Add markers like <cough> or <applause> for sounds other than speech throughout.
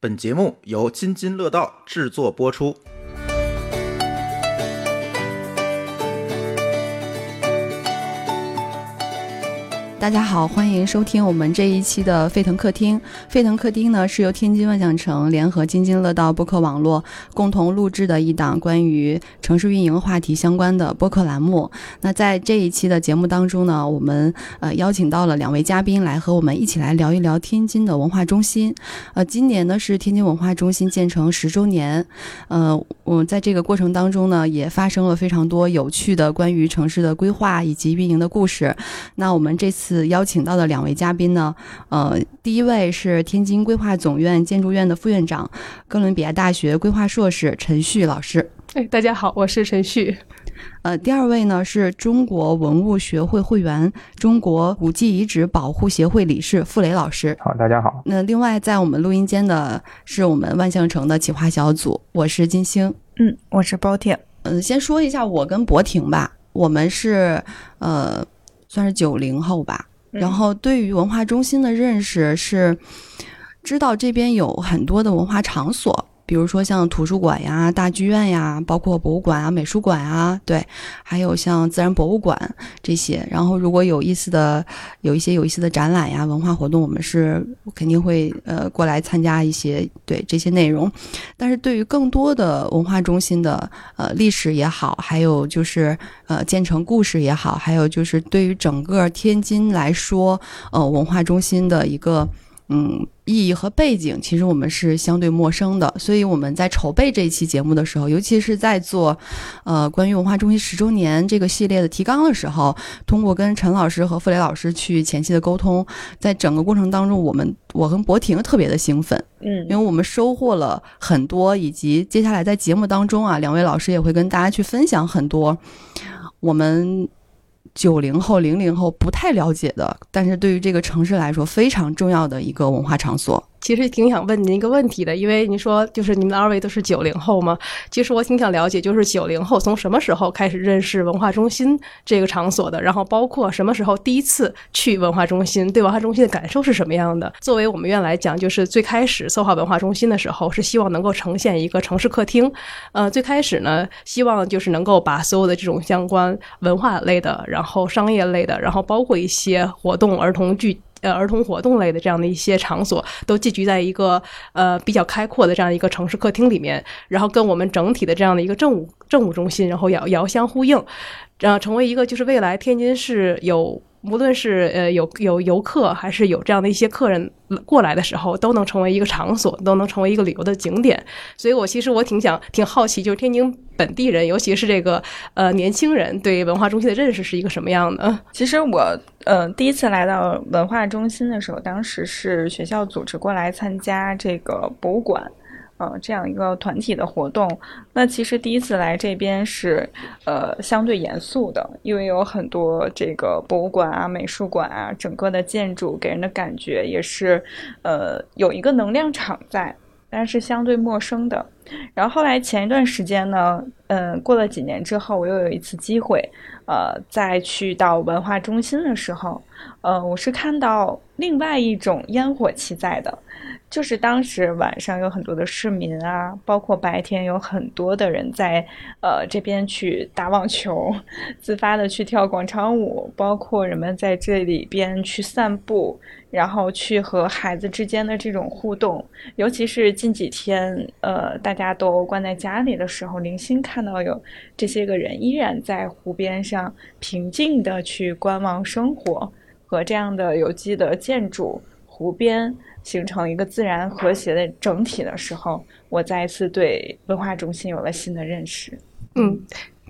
本节目由津津乐道制作播出。大家好，欢迎收听我们这一期的沸腾客厅。沸腾客厅呢是由天津万象城联合津津乐道播客网络共同录制的一档关于城市运营话题相关的播客栏目。那在这一期的节目当中呢，我们呃邀请到了两位嘉宾来和我们一起来聊一聊天津的文化中心。呃，今年呢是天津文化中心建成十周年。呃，我在这个过程当中呢，也发生了非常多有趣的关于城市的规划以及运营的故事。那我们这次。次邀请到的两位嘉宾呢，呃，第一位是天津规划总院建筑院的副院长，哥伦比亚大学规划硕士陈旭老师。哎，大家好，我是陈旭。呃，第二位呢是中国文物学会会员、中国古迹遗址保护协会理事傅雷老师。好，大家好。那另外在我们录音间的是我们万象城的企划小组，我是金星。嗯，我是包婷。嗯，先说一下我跟博婷吧，我们是呃。算是九零后吧，然后对于文化中心的认识是，知道这边有很多的文化场所。比如说像图书馆呀、大剧院呀，包括博物馆啊、美术馆啊，对，还有像自然博物馆这些。然后如果有意思的、有一些有意思的展览呀、文化活动，我们是肯定会呃过来参加一些对这些内容。但是对于更多的文化中心的呃历史也好，还有就是呃建成故事也好，还有就是对于整个天津来说，呃文化中心的一个。嗯，意义和背景其实我们是相对陌生的，所以我们在筹备这一期节目的时候，尤其是在做，呃，关于文化中心十周年这个系列的提纲的时候，通过跟陈老师和傅雷老师去前期的沟通，在整个过程当中，我们我跟博婷特别的兴奋，嗯，因为我们收获了很多，以及接下来在节目当中啊，两位老师也会跟大家去分享很多我们。九零后、零零后不太了解的，但是对于这个城市来说非常重要的一个文化场所。其实挺想问您一个问题的，因为您说就是你们二位都是九零后嘛。其实我挺想了解，就是九零后从什么时候开始认识文化中心这个场所的？然后包括什么时候第一次去文化中心，对文化中心的感受是什么样的？作为我们院来讲，就是最开始策划文化中心的时候，是希望能够呈现一个城市客厅。呃，最开始呢，希望就是能够把所有的这种相关文化类的，然后商业类的，然后包括一些活动、儿童剧。呃，儿童活动类的这样的一些场所，都聚集在一个呃比较开阔的这样一个城市客厅里面，然后跟我们整体的这样的一个政务政务中心，然后遥遥相呼应，然后成为一个就是未来天津市有。无论是呃有有游客，还是有这样的一些客人过来的时候，都能成为一个场所，都能成为一个旅游的景点。所以我其实我挺想挺好奇，就是天津本地人，尤其是这个呃年轻人，对文化中心的认识是一个什么样的？其实我呃第一次来到文化中心的时候，当时是学校组织过来参加这个博物馆。呃，这样一个团体的活动，那其实第一次来这边是，呃，相对严肃的，因为有很多这个博物馆啊、美术馆啊，整个的建筑给人的感觉也是，呃，有一个能量场在，但是相对陌生的。然后后来前一段时间呢，嗯，过了几年之后，我又有一次机会，呃，再去到文化中心的时候，呃，我是看到另外一种烟火气在的。就是当时晚上有很多的市民啊，包括白天有很多的人在，呃这边去打网球，自发的去跳广场舞，包括人们在这里边去散步，然后去和孩子之间的这种互动，尤其是近几天，呃大大家都关在家里的时候，零星看到有这些个人依然在湖边上平静的去观望生活和这样的有机的建筑湖边。形成一个自然和谐的整体的时候，我再一次对文化中心有了新的认识。嗯，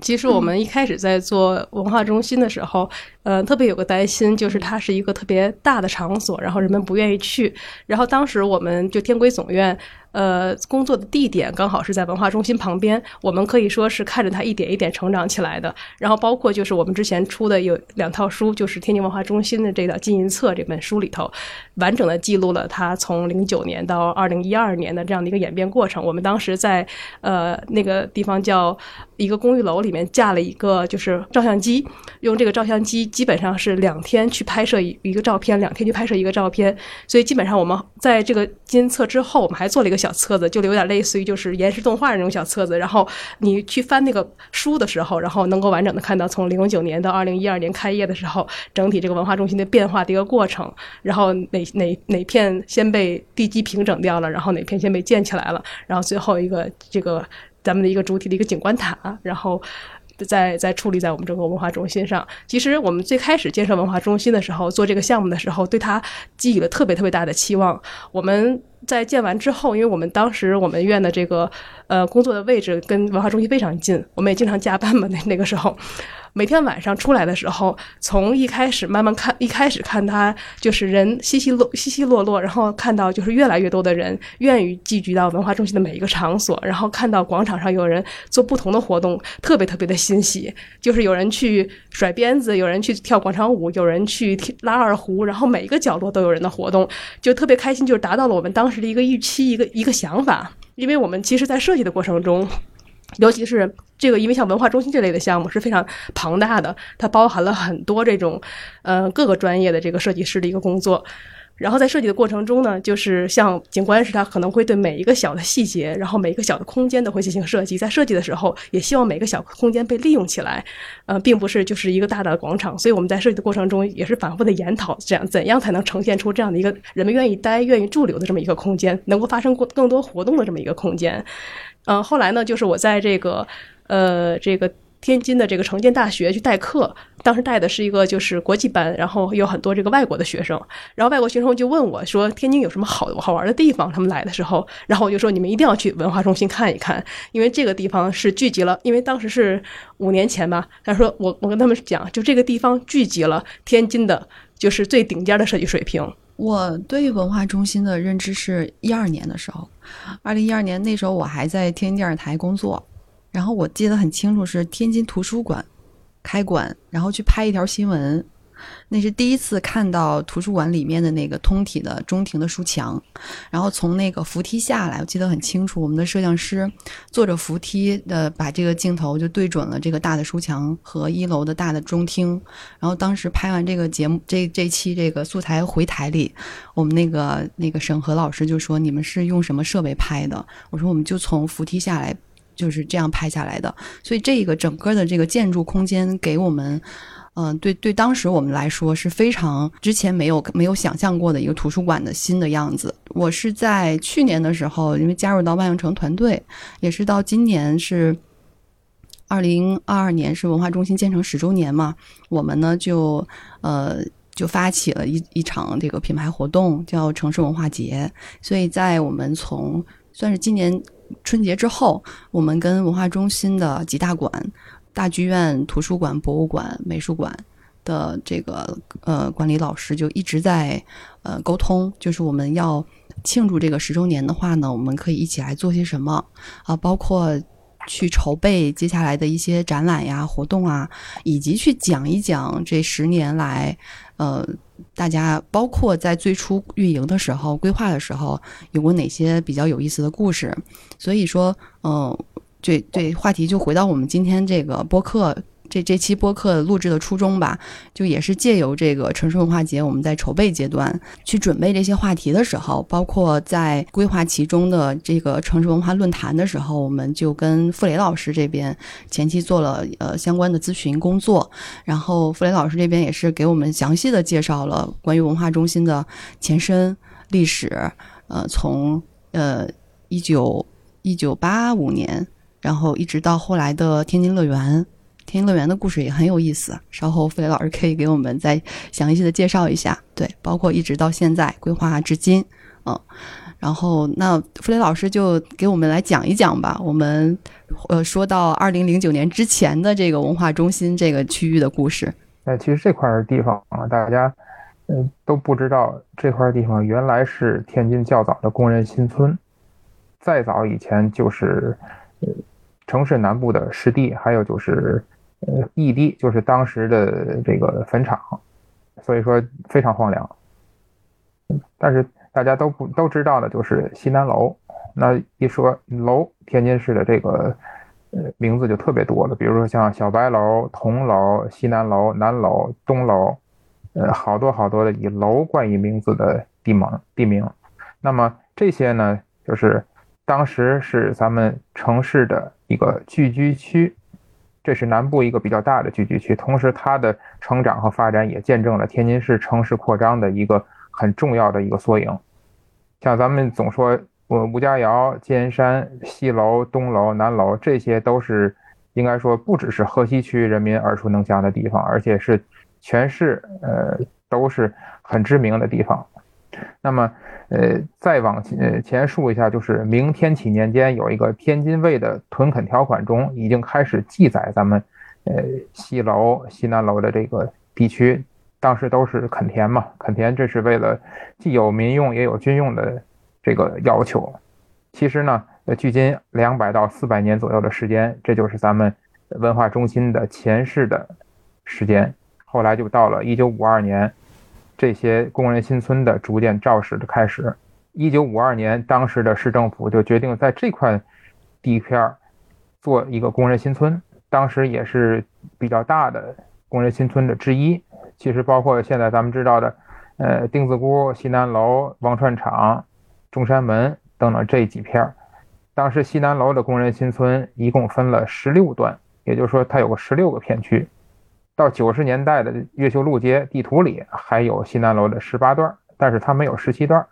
其实我们一开始在做文化中心的时候，呃，特别有个担心，就是它是一个特别大的场所，然后人们不愿意去。然后当时我们就天规总院。呃，工作的地点刚好是在文化中心旁边，我们可以说是看着它一点一点成长起来的。然后包括就是我们之前出的有两套书，就是天津文化中心的这个金银册这本书里头，完整的记录了它从零九年到二零一二年的这样的一个演变过程。我们当时在呃那个地方叫一个公寓楼里。里面架了一个就是照相机，用这个照相机基本上是两天去拍摄一一个照片，两天去拍摄一个照片。所以基本上我们在这个监测之后，我们还做了一个小册子，就有点类似于就是延时动画那种小册子。然后你去翻那个书的时候，然后能够完整的看到从零九年到二零一二年开业的时候，整体这个文化中心的变化的一个过程。然后哪哪哪片先被地基平整掉了，然后哪片先被建起来了，然后最后一个这个咱们的一个主体的一个景观塔，然后。在在处理在我们整个文化中心上。其实我们最开始建设文化中心的时候，做这个项目的时候，对它寄予了特别特别大的期望。我们在建完之后，因为我们当时我们院的这个呃工作的位置跟文化中心非常近，我们也经常加班嘛。那那个时候。每天晚上出来的时候，从一开始慢慢看，一开始看他就是人稀稀落稀稀落落，然后看到就是越来越多的人愿意聚集到文化中心的每一个场所，然后看到广场上有人做不同的活动，特别特别的欣喜。就是有人去甩鞭子，有人去跳广场舞，有人去拉二胡，然后每一个角落都有人的活动，就特别开心，就是达到了我们当时的一个预期，一个一个想法。因为我们其实在设计的过程中。尤其是这个，因为像文化中心这类的项目是非常庞大的，它包含了很多这种，呃，各个专业的这个设计师的一个工作。然后在设计的过程中呢，就是像景观师，他可能会对每一个小的细节，然后每一个小的空间都会进行设计。在设计的时候，也希望每个小空间被利用起来，呃，并不是就是一个大大的广场。所以我们在设计的过程中也是反复的研讨，这样怎样才能呈现出这样的一个人们愿意待、愿意驻留的这么一个空间，能够发生过更多活动的这么一个空间。嗯，后来呢，就是我在这个，呃，这个天津的这个城建大学去代课，当时带的是一个就是国际班，然后有很多这个外国的学生，然后外国学生就问我说，天津有什么好好玩的地方？他们来的时候，然后我就说你们一定要去文化中心看一看，因为这个地方是聚集了，因为当时是五年前吧，他说我我跟他们讲，就这个地方聚集了天津的，就是最顶尖的设计水平。我对文化中心的认知是一二年的时候，二零一二年那时候我还在天津电视台工作，然后我记得很清楚是天津图书馆开馆，然后去拍一条新闻。那是第一次看到图书馆里面的那个通体的中庭的书墙，然后从那个扶梯下来，我记得很清楚。我们的摄像师坐着扶梯的，把这个镜头就对准了这个大的书墙和一楼的大的中厅。然后当时拍完这个节目，这这期这个素材回台里，我们那个那个审核老师就说：“你们是用什么设备拍的？”我说：“我们就从扶梯下来，就是这样拍下来的。”所以这个整个的这个建筑空间给我们。嗯，对对，当时我们来说是非常之前没有没有想象过的一个图书馆的新的样子。我是在去年的时候，因为加入到万象城团队，也是到今年是二零二二年是文化中心建成十周年嘛，我们呢就呃就发起了一一场这个品牌活动，叫城市文化节。所以在我们从算是今年春节之后，我们跟文化中心的几大馆。大剧院、图书馆、博物馆、美术馆的这个呃管理老师就一直在呃沟通，就是我们要庆祝这个十周年的话呢，我们可以一起来做些什么啊？包括去筹备接下来的一些展览呀、活动啊，以及去讲一讲这十年来呃大家包括在最初运营的时候、规划的时候有过哪些比较有意思的故事。所以说，嗯。对对，话题就回到我们今天这个播客这这期播客录制的初衷吧，就也是借由这个城市文化节，我们在筹备阶段去准备这些话题的时候，包括在规划其中的这个城市文化论坛的时候，我们就跟傅雷老师这边前期做了呃相关的咨询工作，然后傅雷老师这边也是给我们详细的介绍了关于文化中心的前身历史，呃，从呃一九一九八五年。然后一直到后来的天津乐园，天津乐园的故事也很有意思。稍后傅雷老师可以给我们再详细的介绍一下。对，包括一直到现在规划至今，嗯，然后那傅雷老师就给我们来讲一讲吧。我们呃说到二零零九年之前的这个文化中心这个区域的故事。哎，其实这块地方啊，大家嗯都不知道，这块地方原来是天津较早的工人新村，再早以前就是。城市南部的湿地，还有就是呃异地，就是当时的这个坟场，所以说非常荒凉。但是大家都不都知道的，就是西南楼。那一说楼，天津市的这个呃名字就特别多了，比如说像小白楼、铜楼、西南楼、南楼、东楼，呃，好多好多的以楼冠以名字的地名地名。那么这些呢，就是当时是咱们城市的一个聚居区，这是南部一个比较大的聚居区，同时它的成长和发展也见证了天津市城市扩张的一个很重要的一个缩影。像咱们总说。我吴家窑、尖山、西楼、东楼、南楼，这些都是应该说不只是河西区人民耳熟能详的地方，而且是全市呃都是很知名的地方。那么呃再往前前述一下，就是明天启年间有一个天津卫的屯垦条款中已经开始记载咱们呃西楼、西南楼的这个地区，当时都是垦田嘛，垦田这是为了既有民用也有军用的。这个要求，其实呢，距今两百到四百年左右的时间，这就是咱们文化中心的前世的时间。后来就到了一九五二年，这些工人新村的逐渐肇始的开始。一九五二年，当时的市政府就决定在这块地片做一个工人新村，当时也是比较大的工人新村的之一。其实包括现在咱们知道的，呃，丁字沽、西南楼、王串厂。中山门等等这几片当时西南楼的工人新村一共分了十六段，也就是说它有个十六个片区。到九十年代的越秀路街地图里还有西南楼的十八段，但是它没有十七段。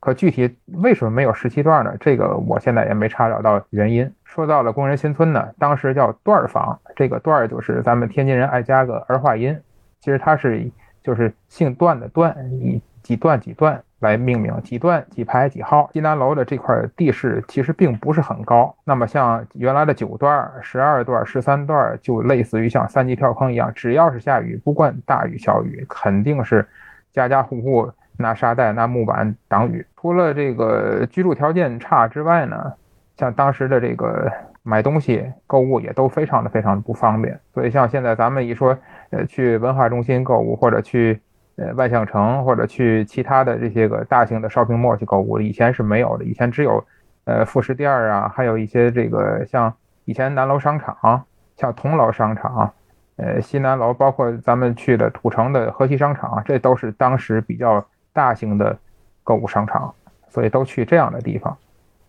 可具体为什么没有十七段呢？这个我现在也没查找到原因。说到了工人新村呢，当时叫段房，这个段就是咱们天津人爱加个儿化音，其实它是就是姓段的段，以几段几段。来命名几段几排几号。西南楼的这块地势其实并不是很高，那么像原来的九段、十二段、十三段，就类似于像三级跳坑一样，只要是下雨，不管大雨小雨，肯定是家家户户拿沙袋、拿木板挡雨。除了这个居住条件差之外呢，像当时的这个买东西、购物也都非常的非常的不方便。所以像现在咱们一说，呃，去文化中心购物或者去。呃，万象城或者去其他的这些个大型的 shopping mall 去购物，以前是没有的。以前只有，呃，副食店啊，还有一些这个像以前南楼商场，像铜楼商场，呃，西南楼，包括咱们去的土城的河西商场，这都是当时比较大型的购物商场，所以都去这样的地方。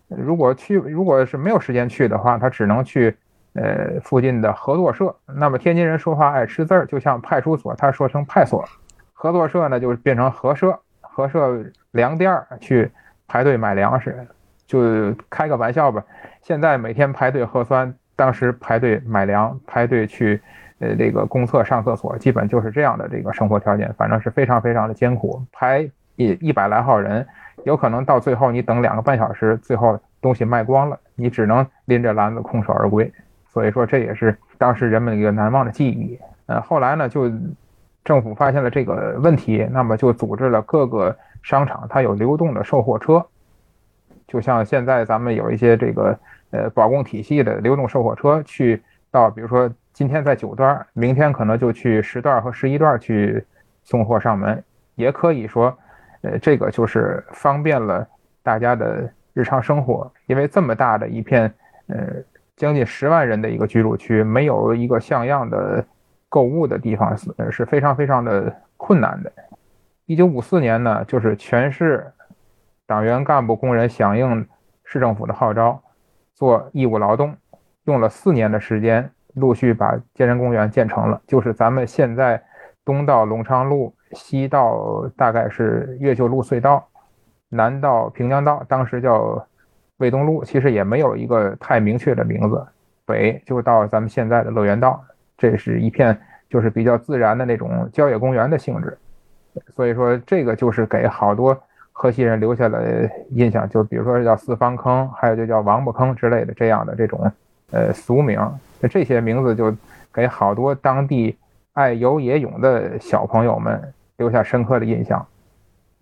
如果去，如果是没有时间去的话，他只能去呃附近的合作社。那么天津人说话爱吃字儿，就像派出所，他说成派所。合作社呢，就是变成合社，合社粮店去排队买粮食，就开个玩笑吧。现在每天排队核酸，当时排队买粮，排队去呃这个公厕上厕所，基本就是这样的这个生活条件，反正是非常非常的艰苦。排一一百来号人，有可能到最后你等两个半小时，最后东西卖光了，你只能拎着篮子空手而归。所以说这也是当时人们一个难忘的记忆。呃，后来呢就。政府发现了这个问题，那么就组织了各个商场，它有流动的售货车，就像现在咱们有一些这个呃保供体系的流动售货车，去到比如说今天在九段，明天可能就去十段和十一段去送货上门，也可以说，呃，这个就是方便了大家的日常生活，因为这么大的一片呃将近十万人的一个居住区，没有一个像样的。购物的地方是是非常非常的困难的。一九五四年呢，就是全市党员干部工人响应市政府的号召，做义务劳动，用了四年的时间，陆续把健身公园建成了。就是咱们现在东到隆昌路，西到大概是越秀路隧道，南到平江道，当时叫卫东路，其实也没有一个太明确的名字。北就到咱们现在的乐园道。这是一片就是比较自然的那种郊野公园的性质，所以说这个就是给好多河西人留下了印象，就比如说叫四方坑，还有就叫王八坑之类的这样的这种呃俗名，这些名字就给好多当地爱游野泳的小朋友们留下深刻的印象。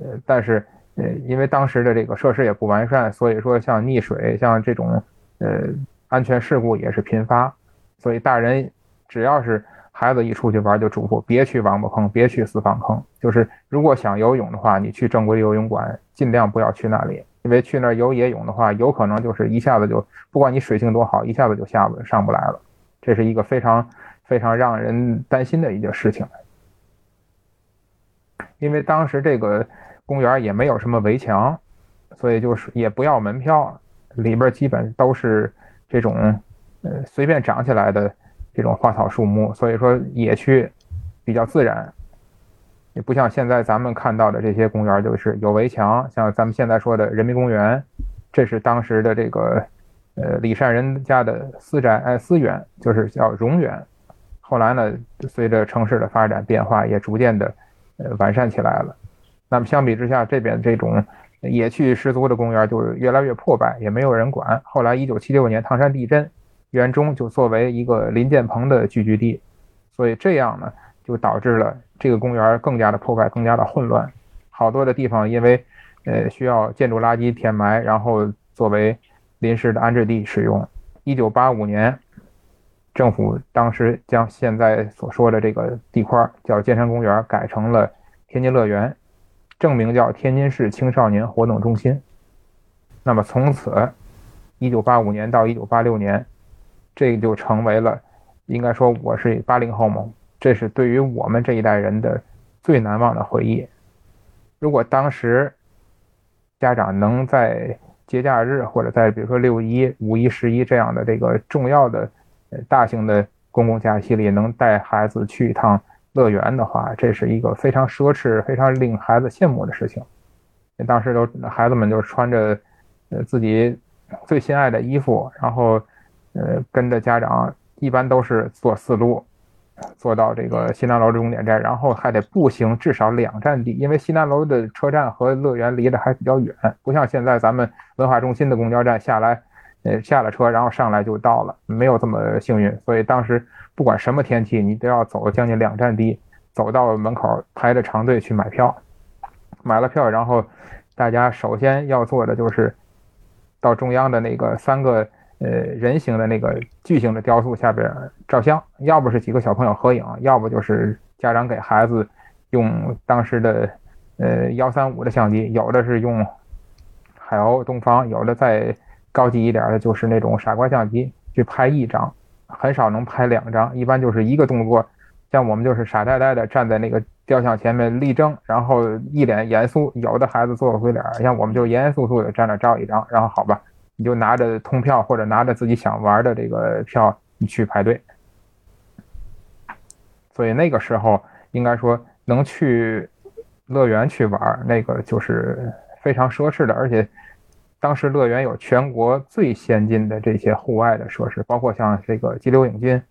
呃，但是呃因为当时的这个设施也不完善，所以说像溺水像这种呃安全事故也是频发，所以大人。只要是孩子一出去玩，就嘱咐别去王八坑，别去四方坑。就是如果想游泳的话，你去正规游泳馆，尽量不要去那里。因为去那儿游野泳的话，有可能就是一下子就，不管你水性多好，一下子就下不上不来了，这是一个非常非常让人担心的一件事情。因为当时这个公园也没有什么围墙，所以就是也不要门票，里边基本都是这种呃随便长起来的这种花草树木，所以说野区比较自然。也不像现在咱们看到的这些公园，就是有围墙。像咱们现在说的人民公园，这是当时的这个呃李善人家的私宅，哎私园，就是叫荣园。后来呢，随着城市的发展变化，也逐渐的呃完善起来了。那么相比之下，这边这种野趣十足的公园就越来越破败，也没有人管。后来一九七六年唐山地震，园中就作为一个林建鹏的聚居地，所以这样呢，就导致了。这个公园更加的破败，更加的混乱，好多的地方因为，呃，需要建筑垃圾填埋，然后作为临时的安置地使用。一九八五年，政府当时将现在所说的这个地块叫建山公园改成了天津乐园，正名叫天津市青少年活动中心。那么从此，一九八五年到一九八六年，这就成为了，应该说我是八零后嘛。这是对于我们这一代人的最难忘的回忆。如果当时家长能在节假日或者在比如说六一、五一、十一这样的这个重要的呃大型的公共假期里，能带孩子去一趟乐园的话，这是一个非常奢侈、非常令孩子羡慕的事情。当时都孩子们就穿着呃自己最心爱的衣服，然后呃跟着家长，一般都是坐四路。坐到这个西南楼的终点站，然后还得步行至少两站地，因为西南楼的车站和乐园离得还比较远，不像现在咱们文化中心的公交站下来，呃下了车然后上来就到了，没有这么幸运。所以当时不管什么天气，你都要走将近两站地，走到门口排着长队去买票。买了票，然后大家首先要做的就是到中央的那个三个。呃，人形的那个巨型的雕塑下边照相，要不是几个小朋友合影，要不就是家长给孩子用当时的呃幺三五的相机，有的是用海鸥东方，有的再高级一点的就是那种傻瓜相机去拍一张，很少能拍两张，一般就是一个动作，像我们就是傻呆呆的站在那个雕像前面立正，然后一脸严肃，有的孩子做个鬼脸，像我们就严严肃肃的站那照一张，然后好吧。你就拿着通票或者拿着自己想玩的这个票，你去排队。所以那个时候应该说能去乐园去玩，那个就是非常奢侈的。而且当时乐园有全国最先进的这些户外的设施，包括像这个激流勇进，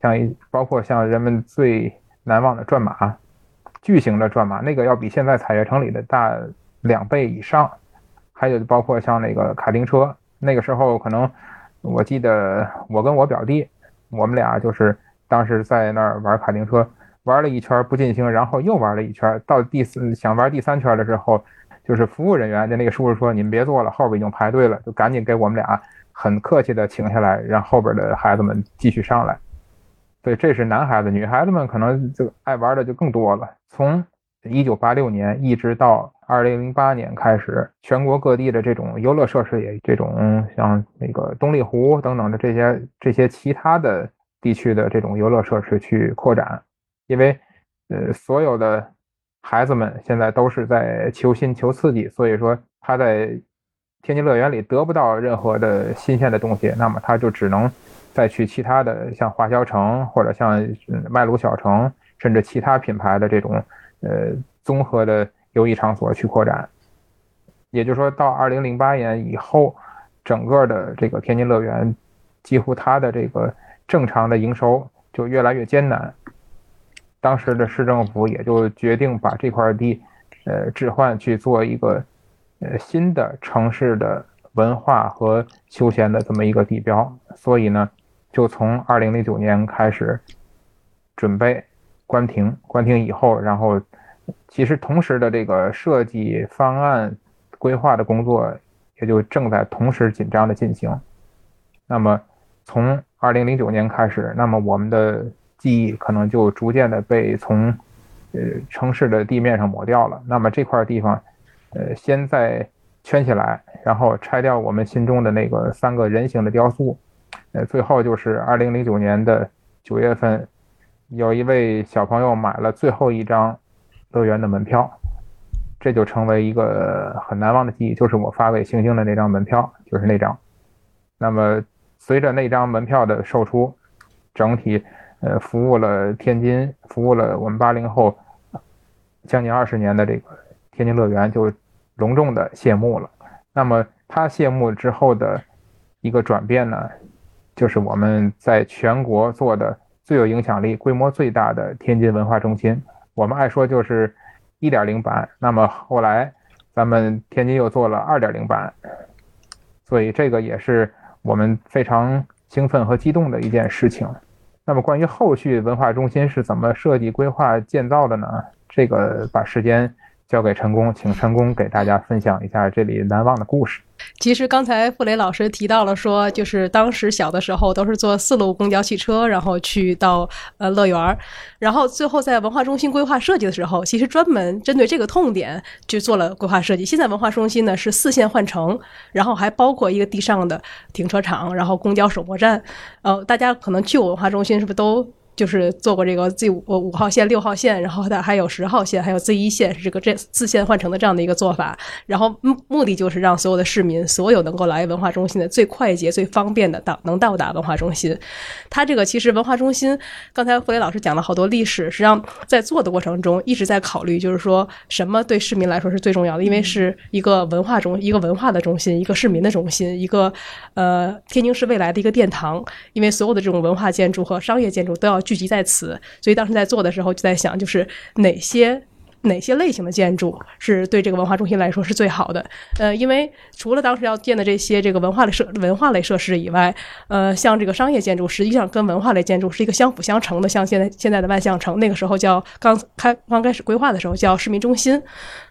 像包括像人们最难忘的转马，巨型的转马，那个要比现在彩悦城里的大两倍以上。还有包括像那个卡丁车。那个时候可能，我记得我跟我表弟，我们俩就是当时在那儿玩卡丁车，玩了一圈不尽兴，然后又玩了一圈，到第四想玩第三圈的时候，就是服务人员的那个叔叔说：“你们别坐了，后边已经排队了。”就赶紧给我们俩很客气的请下来，让后边的孩子们继续上来。对，这是男孩子，女孩子们可能就爱玩的就更多了。从一九八六年一直到。二零零八年开始，全国各地的这种游乐设施也这种像那个东丽湖等等的这些这些其他的地区的这种游乐设施去扩展，因为呃所有的孩子们现在都是在求新求刺激，所以说他在天津乐园里得不到任何的新鲜的东西，那么他就只能再去其他的像华侨城或者像麦卢小城，甚至其他品牌的这种呃综合的。游艺场所去扩展，也就是说到二零零八年以后，整个的这个天津乐园，几乎它的这个正常的营收就越来越艰难。当时的市政府也就决定把这块地，呃，置换去做一个，呃，新的城市的文化和休闲的这么一个地标。所以呢，就从二零零九年开始准备关停，关停以后，然后。其实，同时的这个设计方案规划的工作也就正在同时紧张的进行。那么，从二零零九年开始，那么我们的记忆可能就逐渐的被从呃城市的地面上抹掉了。那么这块地方，呃，先在圈起来，然后拆掉我们心中的那个三个人形的雕塑。呃，最后就是二零零九年的九月份，有一位小朋友买了最后一张乐园的门票，这就成为一个很难忘的记忆，就是我发给星星的那张门票，就是那张。那么随着那张门票的售出，整体呃服务了天津，服务了我们八零后将近二十年的这个天津乐园就隆重的谢幕了。那么它谢幕之后的一个转变呢？就是我们在全国做的最有影响力、规模最大的天津文化中心。我们爱说就是一点零版，那么后来咱们天津又做了二点零版，所以这个也是我们非常兴奋和激动的一件事情。那么关于后续文化中心是怎么设计、规划、建造的呢？这个把时间交给陈工，请陈工给大家分享一下这里难忘的故事。其实刚才傅雷老师提到了说，就是当时小的时候都是坐四路公交汽车，然后去到呃乐园儿，然后最后在文化中心规划设计的时候，其实专门针对这个痛点去做了规划设计。现在文化中心呢是四线换乘，然后还包括一个地上的停车场，然后公交首末站。呃，大家可能去过文化中心是不是都？就是做过这个 Z 五五号线、六号线，然后它还有十号线，还有 Z 一线，是这个这自线换乘的这样的一个做法。然后目目的就是让所有的市民，所有能够来文化中心的最快捷、最方便的到能到达文化中心。它这个其实文化中心，刚才傅雷老师讲了好多历史，实际上在做的过程中一直在考虑，就是说什么对市民来说是最重要的，因为是一个文化中一个文化的中心，一个市民的中心，一个呃天津市未来的一个殿堂。因为所有的这种文化建筑和商业建筑都要。聚集在此，所以当时在做的时候就在想，就是哪些哪些类型的建筑是对这个文化中心来说是最好的。呃，因为除了当时要建的这些这个文化类设文化类设施以外，呃，像这个商业建筑，实际上跟文化类建筑是一个相辅相成的。像现在现在的万象城，那个时候叫刚开刚开始规划的时候叫市民中心，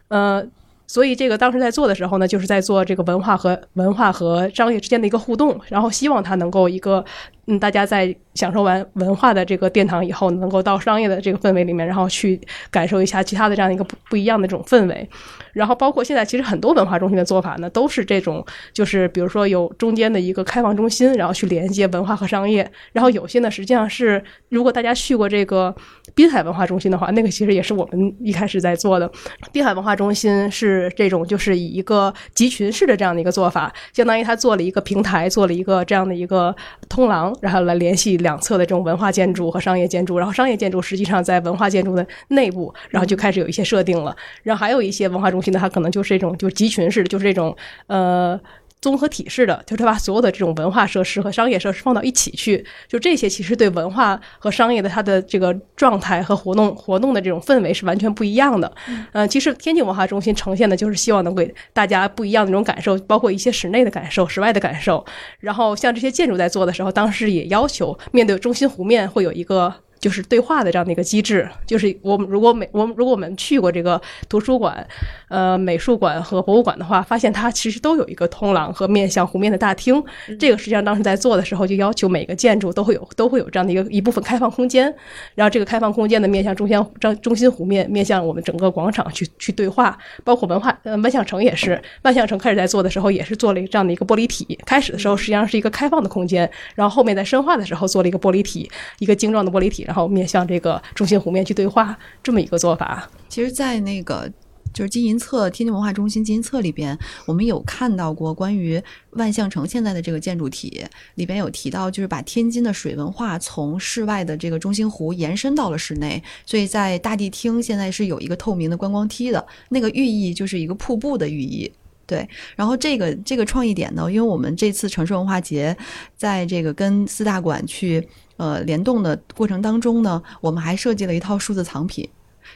呃。所以这个当时在做的时候呢，就是在做这个文化和文化和商业之间的一个互动，然后希望它能够一个，嗯，大家在享受完文化的这个殿堂以后，能够到商业的这个氛围里面，然后去感受一下其他的这样一个不不一样的这种氛围。然后包括现在其实很多文化中心的做法呢，都是这种，就是比如说有中间的一个开放中心，然后去连接文化和商业。然后有些呢，实际上是如果大家去过这个滨海文化中心的话，那个其实也是我们一开始在做的。滨海文化中心是。这种就是以一个集群式的这样的一个做法，相当于他做了一个平台，做了一个这样的一个通廊，然后来联系两侧的这种文化建筑和商业建筑。然后商业建筑实际上在文化建筑的内部，然后就开始有一些设定了。然后还有一些文化中心呢，它可能就是这种就是集群式，就是这种呃。综合体式的，就是把所有的这种文化设施和商业设施放到一起去，就这些其实对文化和商业的它的这个状态和活动活动的这种氛围是完全不一样的。嗯，其实天津文化中心呈现的就是希望能给大家不一样的那种感受，包括一些室内的感受、室外的感受。然后像这些建筑在做的时候，当时也要求面对中心湖面会有一个。就是对话的这样的一个机制，就是我们如果每我们如果我们去过这个图书馆、呃美术馆和博物馆的话，发现它其实都有一个通廊和面向湖面的大厅。这个实际上当时在做的时候，就要求每个建筑都会有都会有这样的一个一部分开放空间，然后这个开放空间的面向中心中中心湖面，面向我们整个广场去去对话。包括文化呃万象城也是，万象城开始在做的时候也是做了一个这样的一个玻璃体。开始的时候实际上是一个开放的空间，然后后面在深化的时候做了一个玻璃体，一个精壮的玻璃体。然后面向这个中心湖面去对话，这么一个做法。其实，在那个就是金银册天津文化中心金银册里边，我们有看到过关于万象城现在的这个建筑体里边有提到，就是把天津的水文化从室外的这个中心湖延伸到了室内，所以在大地厅现在是有一个透明的观光梯的，那个寓意就是一个瀑布的寓意。对，然后这个这个创意点呢，因为我们这次城市文化节在这个跟四大馆去。呃，联动的过程当中呢，我们还设计了一套数字藏品，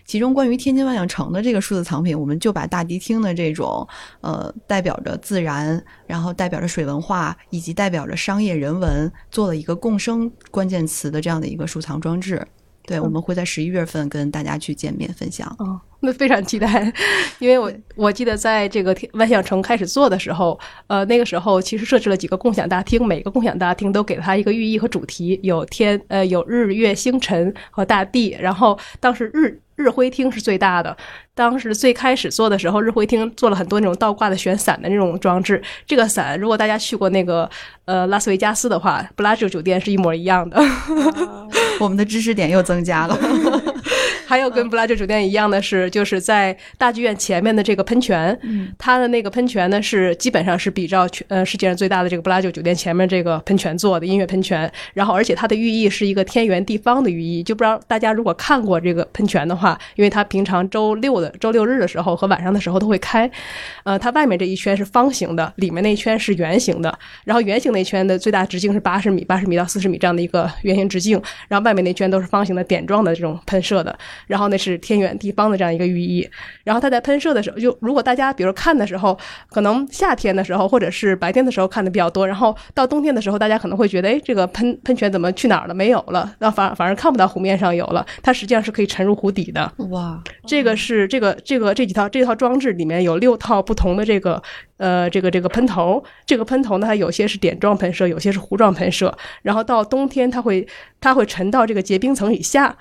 其中关于天津万象城的这个数字藏品，我们就把大迪厅的这种呃代表着自然，然后代表着水文化，以及代表着商业人文，做了一个共生关键词的这样的一个收藏装置。对，我们会在十一月份跟大家去见面分享。哦，那非常期待，因为我我记得在这个万象城开始做的时候，呃，那个时候其实设置了几个共享大厅，每个共享大厅都给了它一个寓意和主题，有天呃有日月星辰和大地。然后当时日日晖厅是最大的。当时最开始做的时候，日晖厅做了很多那种倒挂的悬伞的那种装置。这个伞，如果大家去过那个呃拉斯维加斯的话，布拉吉酒店是一模一样的。<laughs> 我们的知识点又增加了。还有跟布拉吉酒店一样的是，就是在大剧院前面的这个喷泉，它的那个喷泉呢是基本上是比照全呃世界上最大的这个布拉吉酒店前面这个喷泉做的音乐喷泉。然后，而且它的寓意是一个天圆地方的寓意。就不知道大家如果看过这个喷泉的话，因为它平常周六的周六日的时候和晚上的时候都会开。呃，它外面这一圈是方形的，里面那一圈是圆形的。然后圆形那一圈的最大直径是八十米，八十米到四十米这样的一个圆形直径。然后外面那圈都是方形的点状的这种喷射的。然后那是天远地方的这样一个寓意。然后它在喷射的时候，就如果大家比如看的时候，可能夏天的时候或者是白天的时候看的比较多，然后到冬天的时候，大家可能会觉得，哎，这个喷喷泉怎么去哪儿了？没有了，那反反而看不到湖面上有了。它实际上是可以沉入湖底的。哇，这个是这个这个这几套这套装置里面有六套不同的这个呃这个这个喷头。这个喷头呢，它有些是点状喷射，有些是弧状喷射。然后到冬天，它会它会沉到这个结冰层以下。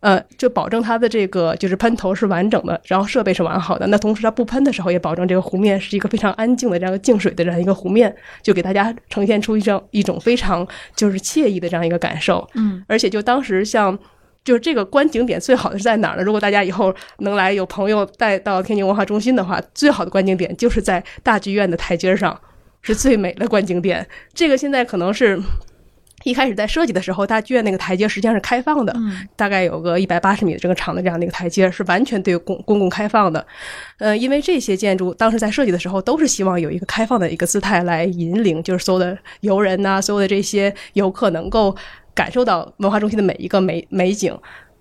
呃，就保证它的这个就是喷头是完整的，然后设备是完好的。那同时它不喷的时候，也保证这个湖面是一个非常安静的这样一个静水的这样一个湖面，就给大家呈现出一种一种非常就是惬意的这样一个感受。嗯，而且就当时像就是这个观景点最好的是在哪儿呢？如果大家以后能来有朋友带到天津文化中心的话，最好的观景点就是在大剧院的台阶上，是最美的观景点。这个现在可能是。一开始在设计的时候，大剧院那个台阶实际上是开放的，大概有个一百八十米的这个长的这样的一个台阶，是完全对公公共开放的。呃，因为这些建筑当时在设计的时候，都是希望有一个开放的一个姿态来引领，就是所有的游人呐，所有的这些游客能够感受到文化中心的每一个美美景。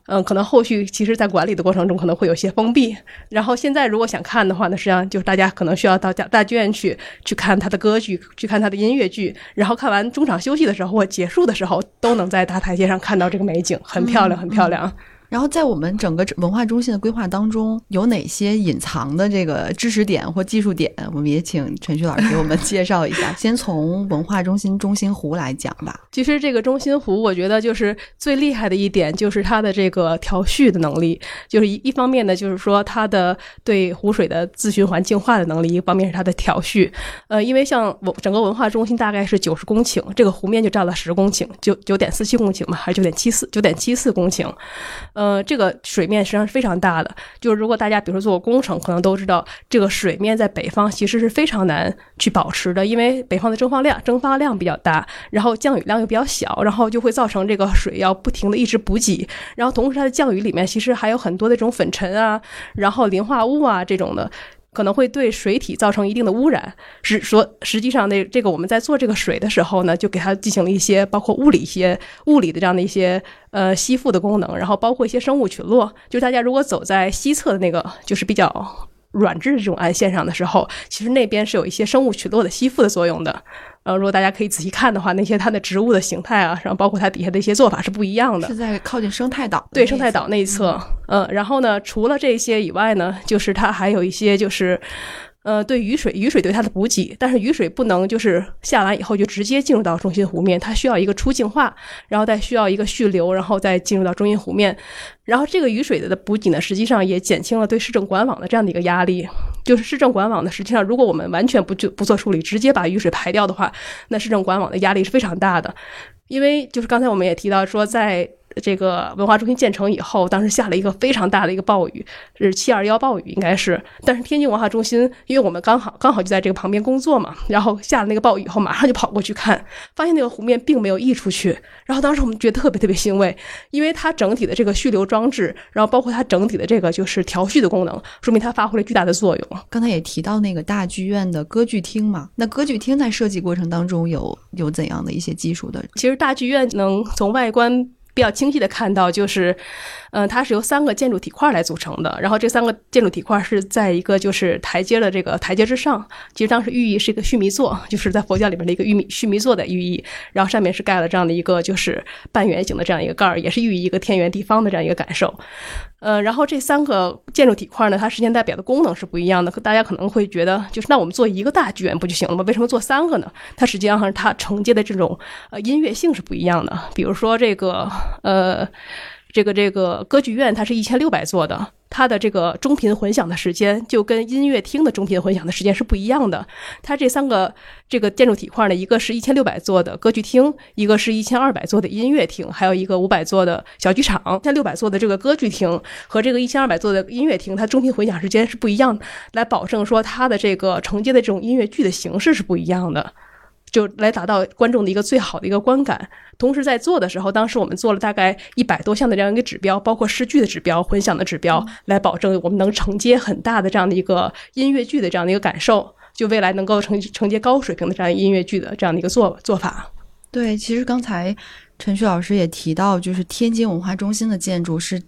嗯，可能后续其实，在管理的过程中可能会有些封闭。然后现在如果想看的话呢，实际上就是大家可能需要到大大剧院去去看他的歌剧，去看他的音乐剧。然后看完中场休息的时候或结束的时候，都能在大台阶上看到这个美景，很漂亮，很漂亮。然后在我们整个文化中心的规划当中，有哪些隐藏的这个知识点或技术点？我们也请陈旭老师给我们 <laughs> 介绍一下。先从文化中心中心湖来讲吧。其实这个中心湖，我觉得就是最厉害的一点，就是它的这个调蓄的能力。就是一一方面呢，就是说它的对湖水的自循环净化的能力；一方面是它的调蓄。呃，因为像文整个文化中心大概是九十公顷，这个湖面就占了十公顷，九九点四七公顷嘛，还是九点七四？九点七四公顷。呃，这个水面实际上是非常大的。就是如果大家比如说做过工程，可能都知道，这个水面在北方其实是非常难去保持的，因为北方的蒸发量蒸发量比较大，然后降雨量又比较小，然后就会造成这个水要不停的一直补给，然后同时它的降雨里面其实还有很多的这种粉尘啊，然后磷化物啊这种的。可能会对水体造成一定的污染，是说实际上那这个我们在做这个水的时候呢，就给它进行了一些包括物理一些物理的这样的一些呃吸附的功能，然后包括一些生物群落。就大家如果走在西侧的那个就是比较软质的这种岸线上的时候，其实那边是有一些生物群落的吸附的作用的。呃，如果大家可以仔细看的话，那些它的植物的形态啊，然后包括它底下的一些做法是不一样的。是在靠近生态岛对生态岛那一侧，嗯，然后呢，除了这些以外呢，就是它还有一些就是。呃，对雨水，雨水对它的补给，但是雨水不能就是下完以后就直接进入到中心湖面，它需要一个出净化，然后再需要一个蓄流，然后再进入到中心湖面。然后这个雨水的补给呢，实际上也减轻了对市政管网的这样的一个压力。就是市政管网呢，实际上如果我们完全不就不做处理，直接把雨水排掉的话，那市政管网的压力是非常大的。因为就是刚才我们也提到说，在这个文化中心建成以后，当时下了一个非常大的一个暴雨，是七二幺暴雨，应该是。但是天津文化中心，因为我们刚好刚好就在这个旁边工作嘛，然后下了那个暴雨以后，马上就跑过去看，发现那个湖面并没有溢出去。然后当时我们觉得特别特别欣慰，因为它整体的这个蓄流装置，然后包括它整体的这个就是调蓄的功能，说明它发挥了巨大的作用。刚才也提到那个大剧院的歌剧厅嘛，那歌剧厅在设计过程当中有有怎样的一些技术的？其实大剧院能从外观。比较清晰的看到，就是，嗯，它是由三个建筑体块来组成的。然后这三个建筑体块是在一个就是台阶的这个台阶之上。其实当时寓意是一个须弥座，就是在佛教里面的一个玉米须弥座的寓意。然后上面是盖了这样的一个就是半圆形的这样一个盖儿，也是寓意一个天圆地方的这样一个感受。呃，然后这三个建筑体块呢，它实现代表的功能是不一样的。大家可能会觉得，就是那我们做一个大剧院不就行了吗？为什么做三个呢？它实际上它承接的这种呃音乐性是不一样的。比如说这个呃。这个这个歌剧院它是一千六百座的，它的这个中频混响的时间就跟音乐厅的中频混响的时间是不一样的。它这三个这个建筑体块呢，一个是一千六百座的歌剧厅，一个是一千二百座的音乐厅，还有一个五百座的小剧场。一千六百座的这个歌剧厅和这个一千二百座的音乐厅，它中频混响时间是不一样的，来保证说它的这个承接的这种音乐剧的形式是不一样的。就来达到观众的一个最好的一个观感。同时在做的时候，当时我们做了大概一百多项的这样一个指标，包括视剧的指标、混响的指标，来保证我们能承接很大的这样的一个音乐剧的这样的一个感受，就未来能够承承接高水平的这样音乐剧的这样的一个做做法。对，其实刚才陈旭老师也提到，就是天津文化中心的建筑是